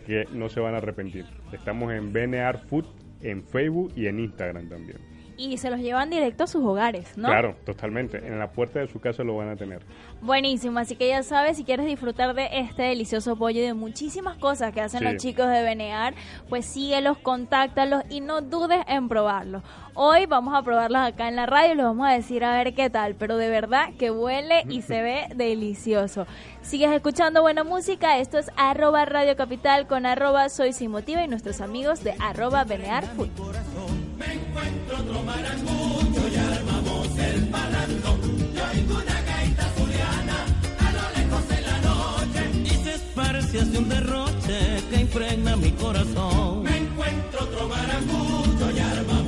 que no se van a arrepentir. Estamos en BNR Food en Facebook y en Instagram también. Y se los llevan directo a sus hogares, ¿no? Claro, totalmente. En la puerta de su casa lo van a tener. Buenísimo, así que ya sabes, si quieres disfrutar de este delicioso pollo y de muchísimas cosas que hacen Sí. los chicos de Benear, pues síguelos, contáctalos y no dudes en probarlos. Hoy vamos a probarlos acá en la radio y les vamos a decir a ver qué tal, pero de verdad que huele y se ve delicioso. Sigues escuchando buena música, esto es arroba Radio Capital con arroba Soy Sin Motiva y nuestros amigos de arroba Benear Food. Y se esparce hacia un derroche que impregna mi corazón. Me encuentro otro maracucho y armamos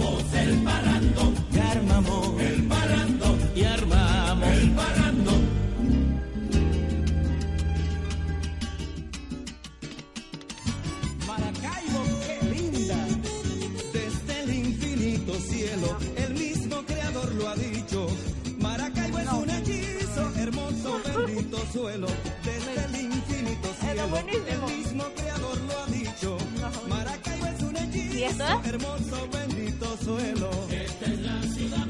Desde el infinito cielo, el mismo creador lo ha dicho. Maracaibo es un hechizo, ¿Y esto es? hermoso, bendito suelo. No,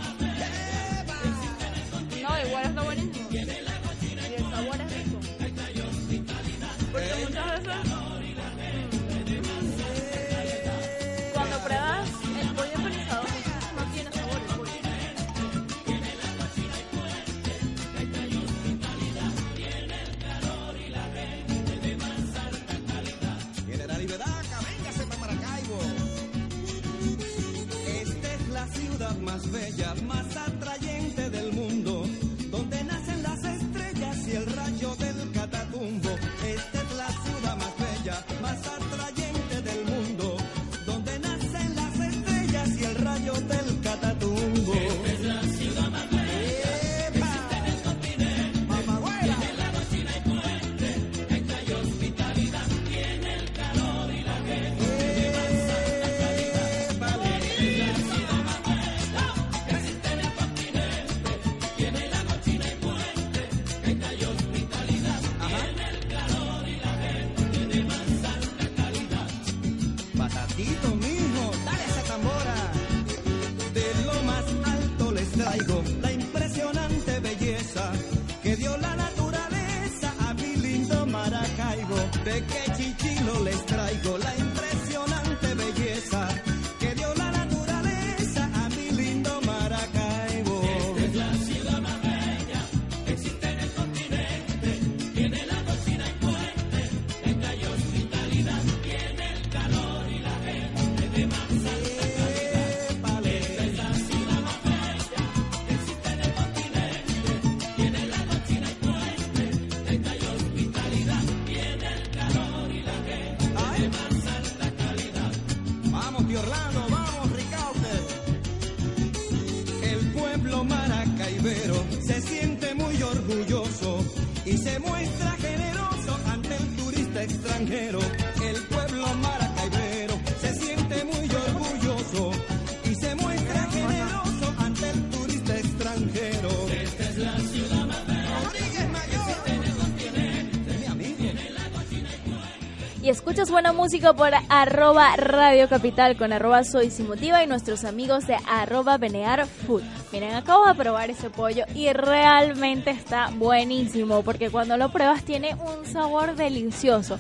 escuchas buena música por arroba Radio Capital con arroba Soy Sin Motiva y nuestros amigos de arroba Benear Food. Miren, acabo de probar ese pollo y realmente está buenísimo porque cuando lo pruebas tiene un sabor delicioso.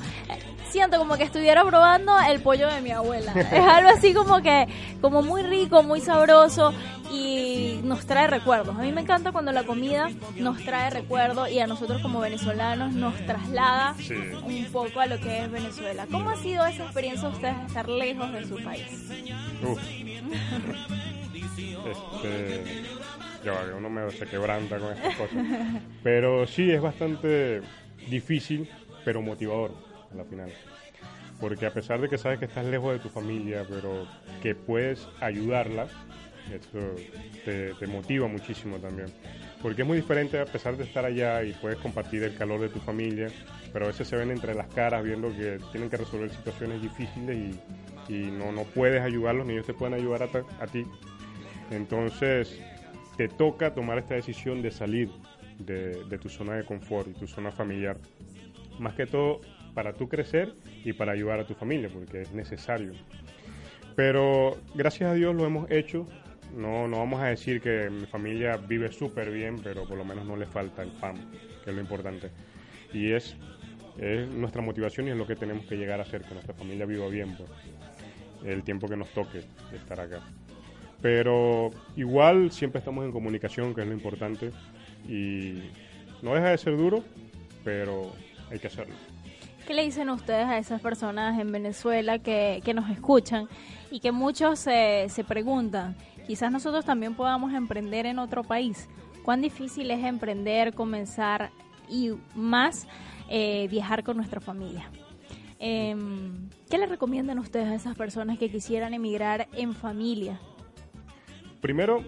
Siento como que estuviera probando el pollo de mi abuela. Es algo así como que, como muy rico, muy sabroso nos trae recuerdos. A mí me encanta cuando la comida nos trae recuerdos y a nosotros como venezolanos nos traslada Sí. un poco a lo que es Venezuela. ¿Cómo ha sido esa experiencia de ustedes de estar lejos de su país? Uf. Este, ya uno me se quebranta con estas cosas. Pero sí, es bastante difícil, pero motivador a la final. Porque a pesar de que sabes que estás lejos de tu familia, pero que puedes ayudarla, eso te, motiva muchísimo también. Porque es muy diferente a pesar de estar allá y puedes compartir el calor de tu familia, pero a veces se ven entre las caras viendo que tienen que resolver situaciones difíciles y, y no, no puedes ayudarlos, ni ellos te pueden ayudar a, a ti. Entonces, te toca tomar esta decisión de salir de, de tu zona de confort y tu zona familiar. Más que todo para tú crecer y para ayudar a tu familia, porque es necesario. Pero gracias a Dios lo hemos hecho. No, no vamos a decir que mi familia vive súper bien, pero por lo menos no le falta el pan, que es lo importante. Y es, es nuestra motivación y es lo que tenemos que llegar a hacer, que nuestra familia viva bien, pues, el tiempo que nos toque estar acá. Pero igual siempre estamos en comunicación, que es lo importante. Y no deja de ser duro, pero hay que hacerlo. ¿Qué le dicen ustedes a esas personas en Venezuela que, que nos escuchan y que muchos se preguntan, quizás nosotros también podamos emprender en otro país? ¿Cuán difícil es emprender, comenzar y más eh, viajar con nuestra familia? Em, ¿Qué le recomiendan ustedes a esas personas que quisieran emigrar en familia? Primero,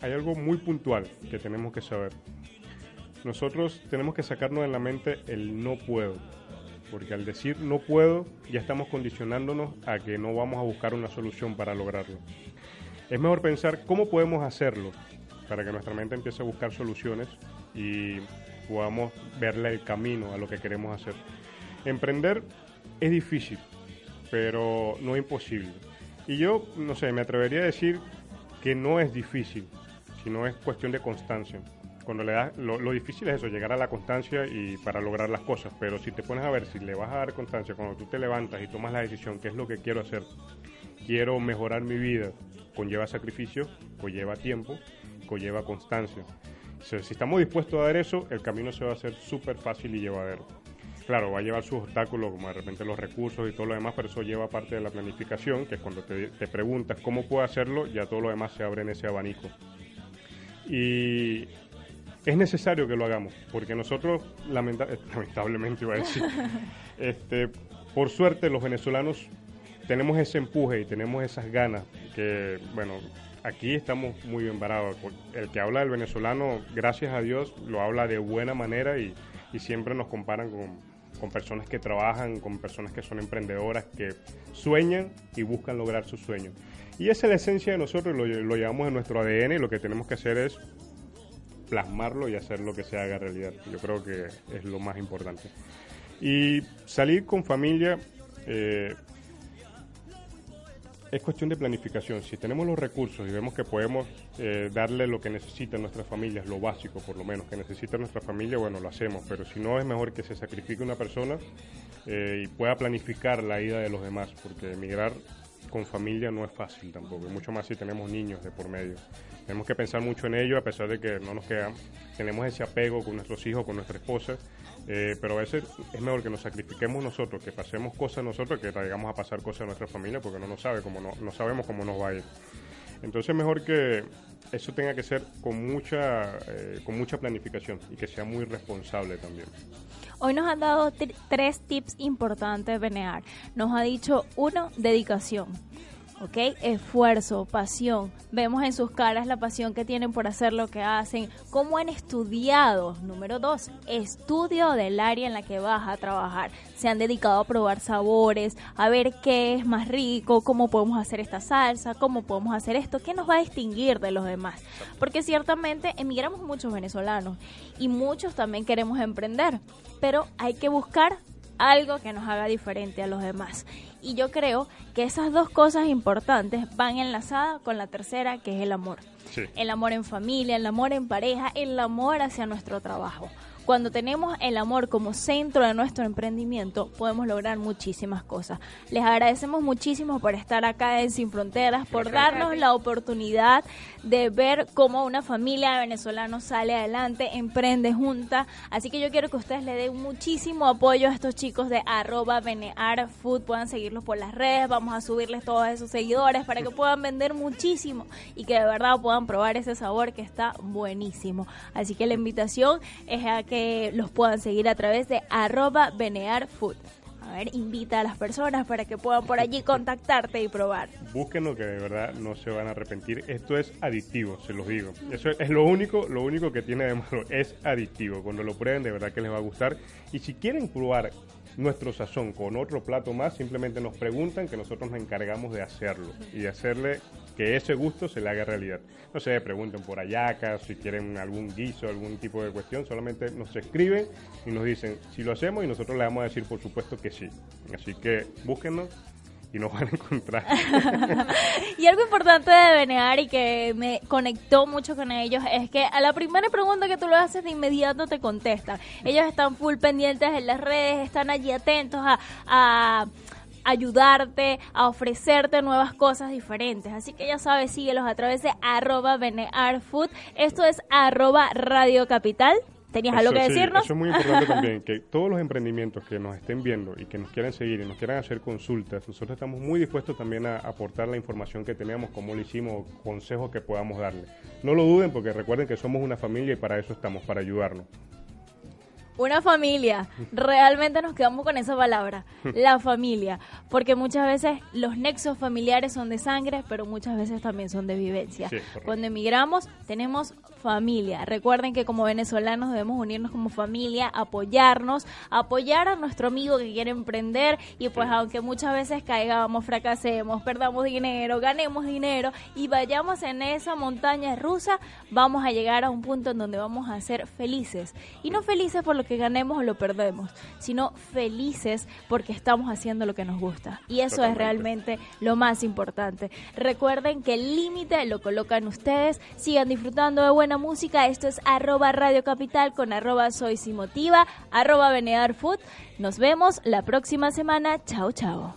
hay algo muy puntual que tenemos que saber. Nosotros tenemos que sacarnos de la mente el no puedo. Porque al decir no puedo, ya estamos condicionándonos a que no vamos a buscar una solución para lograrlo. Es mejor pensar cómo podemos hacerlo para que nuestra mente empiece a buscar soluciones y podamos verle el camino a lo que queremos hacer. Emprender es difícil, pero no imposible. Y yo, no sé, me atrevería a decir que no es difícil, sino es cuestión de constancia. Cuando le das, lo, lo difícil es eso, llegar a la constancia y para lograr las cosas. Pero si te pones a ver, si le vas a dar constancia, cuando tú te levantas y tomas la decisión, qué es lo que quiero hacer, quiero mejorar mi vida, conlleva sacrificio, conlleva tiempo, conlleva constancia. Si, si estamos dispuestos a dar eso, el camino se va a hacer súper fácil y llevadero. Claro, va a llevar sus obstáculos, como de repente los recursos y todo lo demás, pero eso lleva parte de la planificación, que es cuando te, te preguntas cómo puedo hacerlo, ya todo lo demás se abre en ese abanico. Y es necesario que lo hagamos, porque nosotros, lamenta- lamentablemente iba a decir, este, por suerte los venezolanos tenemos ese empuje y tenemos esas ganas que, bueno, aquí estamos muy bien parados. El que habla del venezolano, gracias a Dios, lo habla de buena manera y, y siempre nos comparan con, con personas que trabajan, con personas que son emprendedoras, que sueñan y buscan lograr sus sueños. Y esa es la esencia de nosotros, lo, lo llevamos en nuestro ADN y lo que tenemos que hacer es plasmarlo y hacer lo que se haga realidad. Yo creo que es lo más importante. Y salir con familia eh, es cuestión de planificación. Si tenemos los recursos y vemos que podemos eh, darle lo que necesitan nuestras familias, lo básico por lo menos que necesita nuestra familia, bueno, lo hacemos. Pero si no, es mejor que se sacrifique una persona eh, y pueda planificar la ida de los demás, porque emigrar con familia no es fácil tampoco, mucho más si tenemos niños de por medio. Tenemos que pensar mucho en ello, a pesar de que no nos queda, tenemos ese apego con nuestros hijos, con nuestra esposa, eh, pero a veces es mejor que nos sacrifiquemos nosotros, que pasemos cosas nosotros, que traigamos a pasar cosas a nuestra familia, porque no nos sabe cómo no, no sabemos cómo nos va a ir. Entonces mejor que eso tenga que ser con mucha, eh, con mucha planificación y que sea muy responsable también. Hoy nos han dado tres tips importantes, Benear. Nos ha dicho, uno, dedicación. ¿Ok? Esfuerzo, pasión. Vemos en sus caras la pasión que tienen por hacer lo que hacen, cómo han estudiado. Número dos, estudio del área en la que vas a trabajar. Se han dedicado a probar sabores, a ver qué es más rico, cómo podemos hacer esta salsa, cómo podemos hacer esto, qué nos va a distinguir de los demás. Porque ciertamente emigramos muchos venezolanos y muchos también queremos emprender, pero hay que buscar algo que nos haga diferente a los demás. Y yo creo que esas dos cosas importantes van enlazadas con la tercera, que es el amor. Sí. El amor en familia, el amor en pareja, el amor hacia nuestro trabajo. Cuando tenemos el amor como centro de nuestro emprendimiento, podemos lograr muchísimas cosas. Les agradecemos muchísimo por estar acá en Sin Fronteras, por darnos la oportunidad de ver cómo una familia de venezolanos sale adelante, emprende junta. Así que yo quiero que ustedes le den muchísimo apoyo a estos chicos de arroba Food. Puedan seguirlos por las redes, vamos a subirles todos esos seguidores para que puedan vender muchísimo y que de verdad puedan probar ese sabor que está buenísimo. Así que la invitación es a que los puedan seguir a través de arroba Food. A ver, invita a las personas para que puedan por allí contactarte y probar. Búsquenlo que de verdad no se van a arrepentir. Esto es adictivo, se los digo. Eso es lo único, lo único que tiene de malo. Es adictivo. Cuando lo prueben, de verdad que les va a gustar. Y si quieren probar nuestro sazón con otro plato más, simplemente nos preguntan que nosotros nos encargamos de hacerlo y de hacerle que ese gusto se le haga realidad. No sé, pregunten por ayacas, si quieren algún guiso, algún tipo de cuestión, solamente nos escriben y nos dicen si lo hacemos y nosotros le vamos a decir por supuesto que sí. Así que búsquenos y nos van a encontrar. y algo importante de Benear y que me conectó mucho con ellos es que a la primera pregunta que tú le haces de inmediato te contestan. Ellos están full pendientes en las redes, están allí atentos a, ayudarte, a ofrecerte nuevas cosas diferentes. Así que ya sabes, síguelos a través de arroba Food. Esto es arroba Radio Capital. ¿Tenías algo que sí, decirnos? Eso es muy importante también, que todos los emprendimientos que nos estén viendo y que nos quieran seguir y nos quieran hacer consultas, nosotros estamos muy dispuestos también a aportar la información que tenemos, cómo lo hicimos, consejos que podamos darle. No lo duden porque recuerden que somos una familia y para eso estamos, para ayudarnos. Una familia. Realmente nos quedamos con esa palabra, la familia. Porque muchas veces los nexos familiares son de sangre, pero muchas veces también son de vivencia. Sí. Cuando emigramos, tenemos familia. Recuerden que como venezolanos debemos unirnos como familia, apoyarnos, apoyar a nuestro amigo que quiere emprender y pues aunque muchas veces caigamos, fracasemos, perdamos dinero, ganemos dinero y vayamos en esa montaña rusa, vamos a llegar a un punto en donde vamos a ser felices. Y no felices por lo que ganemos o lo perdemos, sino felices porque estamos haciendo lo que nos gusta. Y eso es realmente lo más importante. Recuerden que el límite lo colocan ustedes. Sigan disfrutando de buena música. Esto es arroba Radio Capital con arroba Soy Simotiva, arroba Food. Nos vemos la próxima semana. Chao, chao.